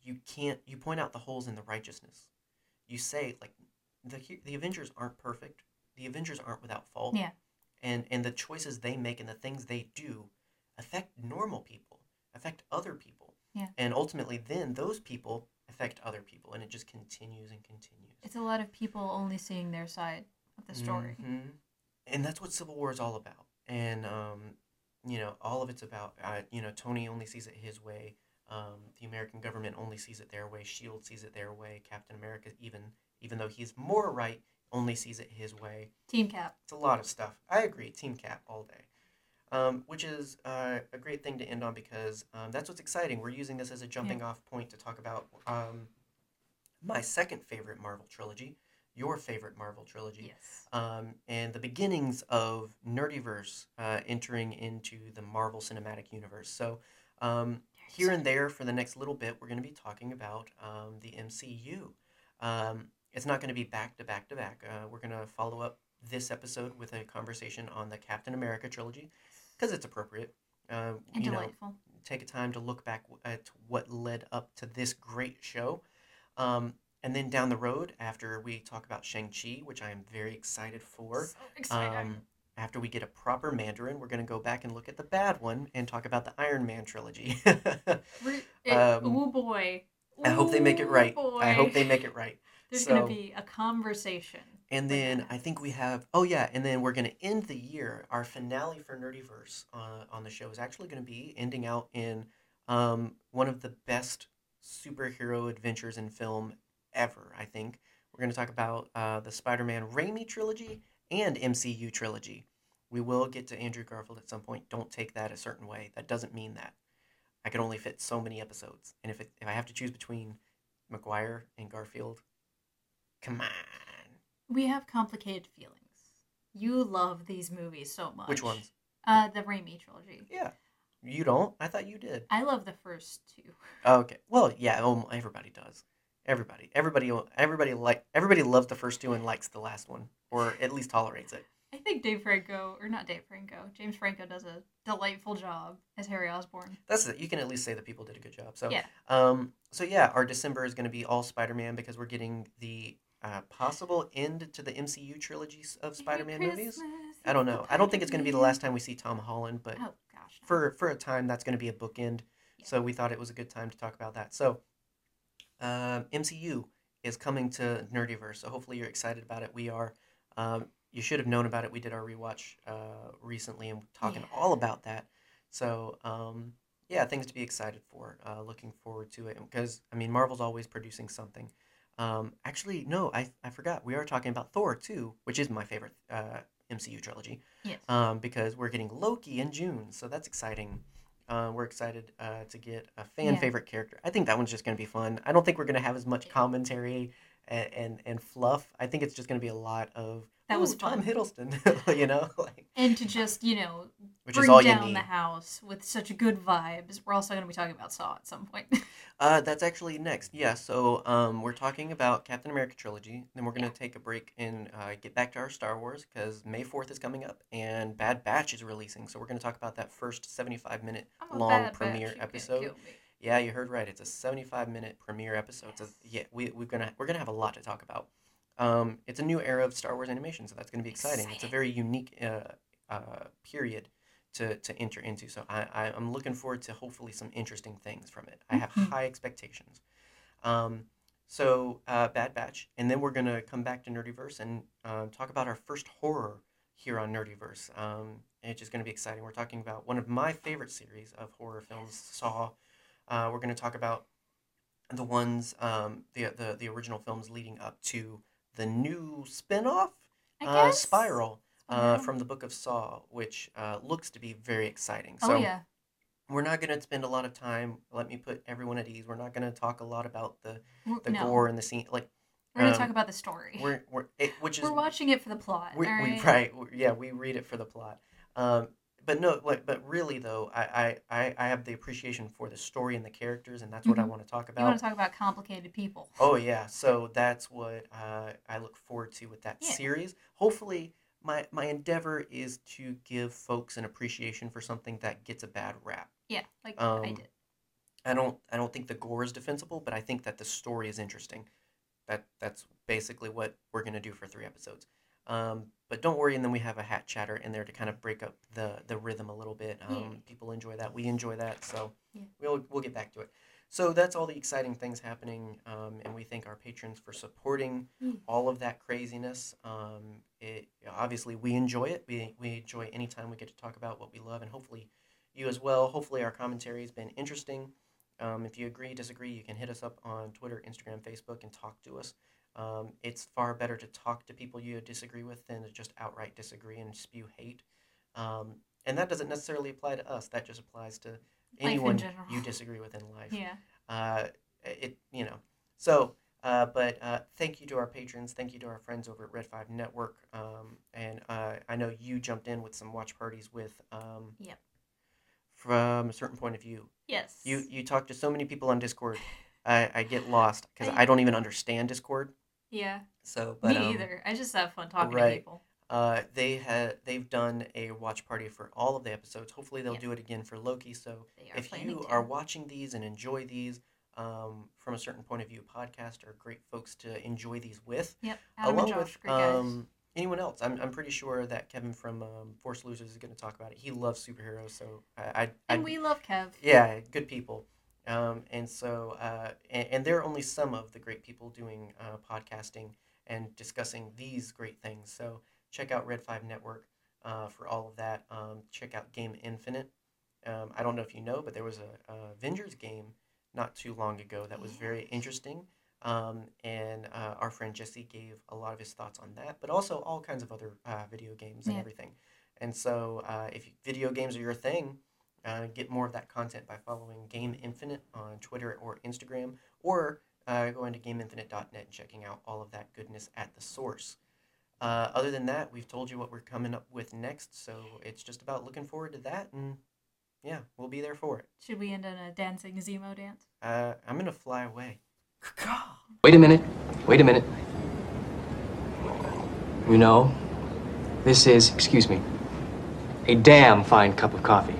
Speaker 2: you can't you point out the holes in the righteousness. You say like the the Avengers aren't perfect. The Avengers aren't without fault.
Speaker 3: Yeah.
Speaker 2: And and the choices they make and the things they do affect normal people, affect other people.
Speaker 3: Yeah.
Speaker 2: And ultimately then those people affect other people and it just continues and continues.
Speaker 3: It's a lot of people only seeing their side of the story.
Speaker 2: Mhm. And that's what Civil War is all about. And um, you know, all of it's about uh, you know, Tony only sees it his way. Um, the American government only sees it their way. Shield sees it their way. Captain America, even even though he's more right, only sees it his way.
Speaker 3: Team Cap.
Speaker 2: It's a lot of stuff. I agree. Team Cap all day. Um, which is uh, a great thing to end on because um, that's what's exciting. We're using this as a jumping off point to talk about um, my second favorite Marvel trilogy, your favorite Marvel trilogy,
Speaker 3: Yes.
Speaker 2: um, and the beginnings of Nerdiverse uh, entering into the Marvel Cinematic Universe. So, um, here and there for the next little bit, we're going to be talking about um, the MCU. It's not going to be back to back to back. Uh, we're going to follow up this episode with a conversation on the Captain America trilogy because it's appropriate. Uh,
Speaker 3: And
Speaker 2: you know,
Speaker 3: delightful.
Speaker 2: take a time to look back at what led up to this great show. Um, and then down the road, after we talk about Shang-Chi, which I am very excited for,
Speaker 3: so
Speaker 2: um, after we get a proper Mandarin, we're going to go back and look at the bad one and talk about the Iron Man trilogy. [laughs] Um,
Speaker 3: oh boy.
Speaker 2: I hope they make it right.
Speaker 3: Boy.
Speaker 2: I hope they make it right.
Speaker 3: There's
Speaker 2: so-
Speaker 3: gonna be a conversation.
Speaker 2: And then I think we have, oh yeah, and then we're going to end the year. Our finale for Nerdiverse uh, on the show is actually going to be ending out in um, one of the best superhero adventures in film ever, I think. We're going to talk about uh, the Spider Man Raimi trilogy and MCU trilogy. We will get to Andrew Garfield at some point. Don't take that a certain way. That doesn't mean that. I can only fit so many episodes. And if, it, if I have to choose between Maguire and Garfield, come on.
Speaker 3: We have complicated feelings. You love these movies so much.
Speaker 2: Which ones?
Speaker 3: Uh, the Raimi trilogy.
Speaker 2: Yeah. You don't? I thought you did.
Speaker 3: I love the first two.
Speaker 2: Okay. Well, yeah, um, everybody does. Everybody. Everybody everybody like everybody loves the first two and likes the last one or at least tolerates it.
Speaker 3: I think Dave Franco, or not Dave Franco, James Franco does a delightful job as Harry Osborn.
Speaker 2: That's it. You can at least say that people did a good job. So
Speaker 3: Yeah.
Speaker 2: um so yeah, our December is going to be all Spider-Man because we're getting the uh, possible end to the MCU trilogies of Spider-Man movies. I don't know. I don't think it's going to be the last time we see Tom Holland, but
Speaker 3: Oh gosh. no.
Speaker 2: for for a time that's going to be a bookend
Speaker 3: Yeah.
Speaker 2: so we thought it was a good time to talk about that so um, mcu is coming to nerdiverse so hopefully you're excited about it we are um, you should have known about it we did our rewatch uh, recently and talking
Speaker 3: Yeah.
Speaker 2: all about that so um, yeah things to be excited for uh, looking forward to it because i mean marvel's always producing something Um, actually, no, I, I forgot. We are talking about Thor too, which is my favorite uh, MCU trilogy.
Speaker 3: Yes.
Speaker 2: Um, because we're getting Loki in June, so that's exciting. Uh, we're excited uh, to get a fan
Speaker 3: Yeah.
Speaker 2: favorite character. I think that one's just going to be fun. I don't think we're going to have as much commentary and, and, and fluff. I think it's just going to be a lot of
Speaker 3: That was
Speaker 2: Tom
Speaker 3: fun."
Speaker 2: Hiddleston, [laughs] you know, [laughs] like,
Speaker 3: and to just you know
Speaker 2: which
Speaker 3: bring
Speaker 2: is all you
Speaker 3: down
Speaker 2: need.
Speaker 3: the house with such good vibes. We're also going to be talking about Saw at some point. [laughs]
Speaker 2: Uh, that's actually next. Yeah, so um, we're talking about Captain America trilogy. Then we're gonna
Speaker 3: Yeah.
Speaker 2: take a break and uh, get back to our Star Wars because May fourth is coming up and Bad Batch is releasing. So we're gonna talk about that first seventy-five minute
Speaker 3: I'm
Speaker 2: long premiere
Speaker 3: you
Speaker 2: episode. Yeah, you heard right. It's a seventy-five minute premiere episode. So yeah, we we're gonna we're gonna have a lot to talk about. Um, it's a new era of Star Wars animation, so that's gonna be exciting. It's a very unique uh, uh, period to, to enter into. So I, I I'm looking forward to hopefully some interesting things from it. I have
Speaker 3: Mhm.
Speaker 2: high expectations. Um, so uh, Bad Batch, and then we're gonna come back to Nerdyverse and uh, talk about our first horror here on Nerdyverse. Um, and it's just gonna be exciting. We're talking about one of my favorite series of horror films, Saw. Uh, we're gonna talk about the ones um, the, the the original films leading up to the new spin-off uh. Spiral uh, from the Book of Saw, which uh, looks to be very exciting.
Speaker 3: Oh
Speaker 2: So
Speaker 3: yeah.
Speaker 2: we're not going to spend a lot of time. Let me put everyone at ease. We're not going to talk a lot about the the
Speaker 3: no.
Speaker 2: gore and the scene. Like
Speaker 3: We're going
Speaker 2: um,
Speaker 3: to talk about the story.
Speaker 2: we're we're it, which [laughs] is
Speaker 3: We're watching it for the plot.
Speaker 2: we,
Speaker 3: all
Speaker 2: we
Speaker 3: right?
Speaker 2: right yeah we read it for the plot. Um, but no, like, but really though, I, I, I, I have the appreciation for the story and the characters, and that's what I
Speaker 3: Mhm.
Speaker 2: want to talk about.
Speaker 3: You want to talk about complicated people.
Speaker 2: Oh yeah, so that's what uh, I look forward to with that
Speaker 3: Yeah.
Speaker 2: series. Hopefully, my my endeavor is to give folks an appreciation for something that gets a bad rap.
Speaker 3: Yeah, like I
Speaker 2: Um,
Speaker 3: did.
Speaker 2: I don't I don't think the gore is defensible, but I think that the story is interesting. That that's basically what we're gonna do for three episodes. Um, but don't worry, and then we have a hat chatter in there to kind of break up the the rhythm a little bit. Um,
Speaker 3: Yeah.
Speaker 2: People enjoy that. We enjoy that. So
Speaker 3: Yeah.
Speaker 2: we'll we'll get back to it. So that's all the exciting things happening, um, and we thank our patrons for supporting
Speaker 3: Mm.
Speaker 2: all of that craziness. Um, it obviously we enjoy it. We we enjoy anytime we get to talk about what we love, and hopefully you as well. Hopefully our commentary has been interesting. Um, if you agree, disagree, you can hit us up on Twitter, Instagram, Facebook, and talk to us. Um, it's far better to talk to people you disagree with than to just outright disagree and spew hate. Um, and that doesn't necessarily apply to us. That just applies to anyone you disagree with in life.
Speaker 3: Yeah.
Speaker 2: Uh, it you know so. Uh, but uh, thank you to our patrons. Thank you to our friends over at Red Five Network. Um, and uh, I know you jumped in with some watch parties with um,
Speaker 3: Yep.
Speaker 2: from a certain point of view.
Speaker 3: Yes.
Speaker 2: You you talk to so many people on Discord. I, I get lost because [laughs]
Speaker 3: I-
Speaker 2: I don't even understand Discord.
Speaker 3: Yeah.
Speaker 2: So, but
Speaker 3: Me
Speaker 2: um,
Speaker 3: either. I just have fun talking
Speaker 2: right.
Speaker 3: to people.
Speaker 2: uh, they had they've done a watch party for all of the episodes. Hopefully, they'll
Speaker 3: Yeah.
Speaker 2: do it again for Loki. So, if you
Speaker 3: to.
Speaker 2: are watching these and enjoy these um, from a certain point of view, podcast are great folks to enjoy these with,
Speaker 3: Yep. Adam
Speaker 2: along
Speaker 3: Josh,
Speaker 2: with um, anyone else. I'm, I'm pretty sure that Kevin from um, Force Losers is going to talk about it. He loves superheroes, so I, I,
Speaker 3: and
Speaker 2: I'd-
Speaker 3: we love Kev.
Speaker 2: yeah, good people. Um, and so, uh, and, and there are only some of the great people doing uh, podcasting and discussing these great things. So check out Red Five Network uh, for all of that. Um, check out Game Infinite. Um, I don't know if you know, but there was a, a Avengers game not too long ago that was very interesting. Um, and uh, our friend Jesse gave a lot of his thoughts on that, but also all kinds of other uh, video games and
Speaker 3: Yeah.
Speaker 2: everything. And so, uh, if video games are your thing, uh, get more of that content by following Game Infinite on Twitter or Instagram, or uh, going to GameInfinite.net and checking out all of that goodness at the source. Uh, other than that, we've told you what we're coming up with next, so it's just about looking forward to that, and yeah, we'll be there for it.
Speaker 3: Should we end on a dancing Zemo dance?
Speaker 2: Uh, I'm gonna fly away.
Speaker 4: Wait a minute. Wait a minute. You know, this is, excuse me, a damn fine cup of coffee.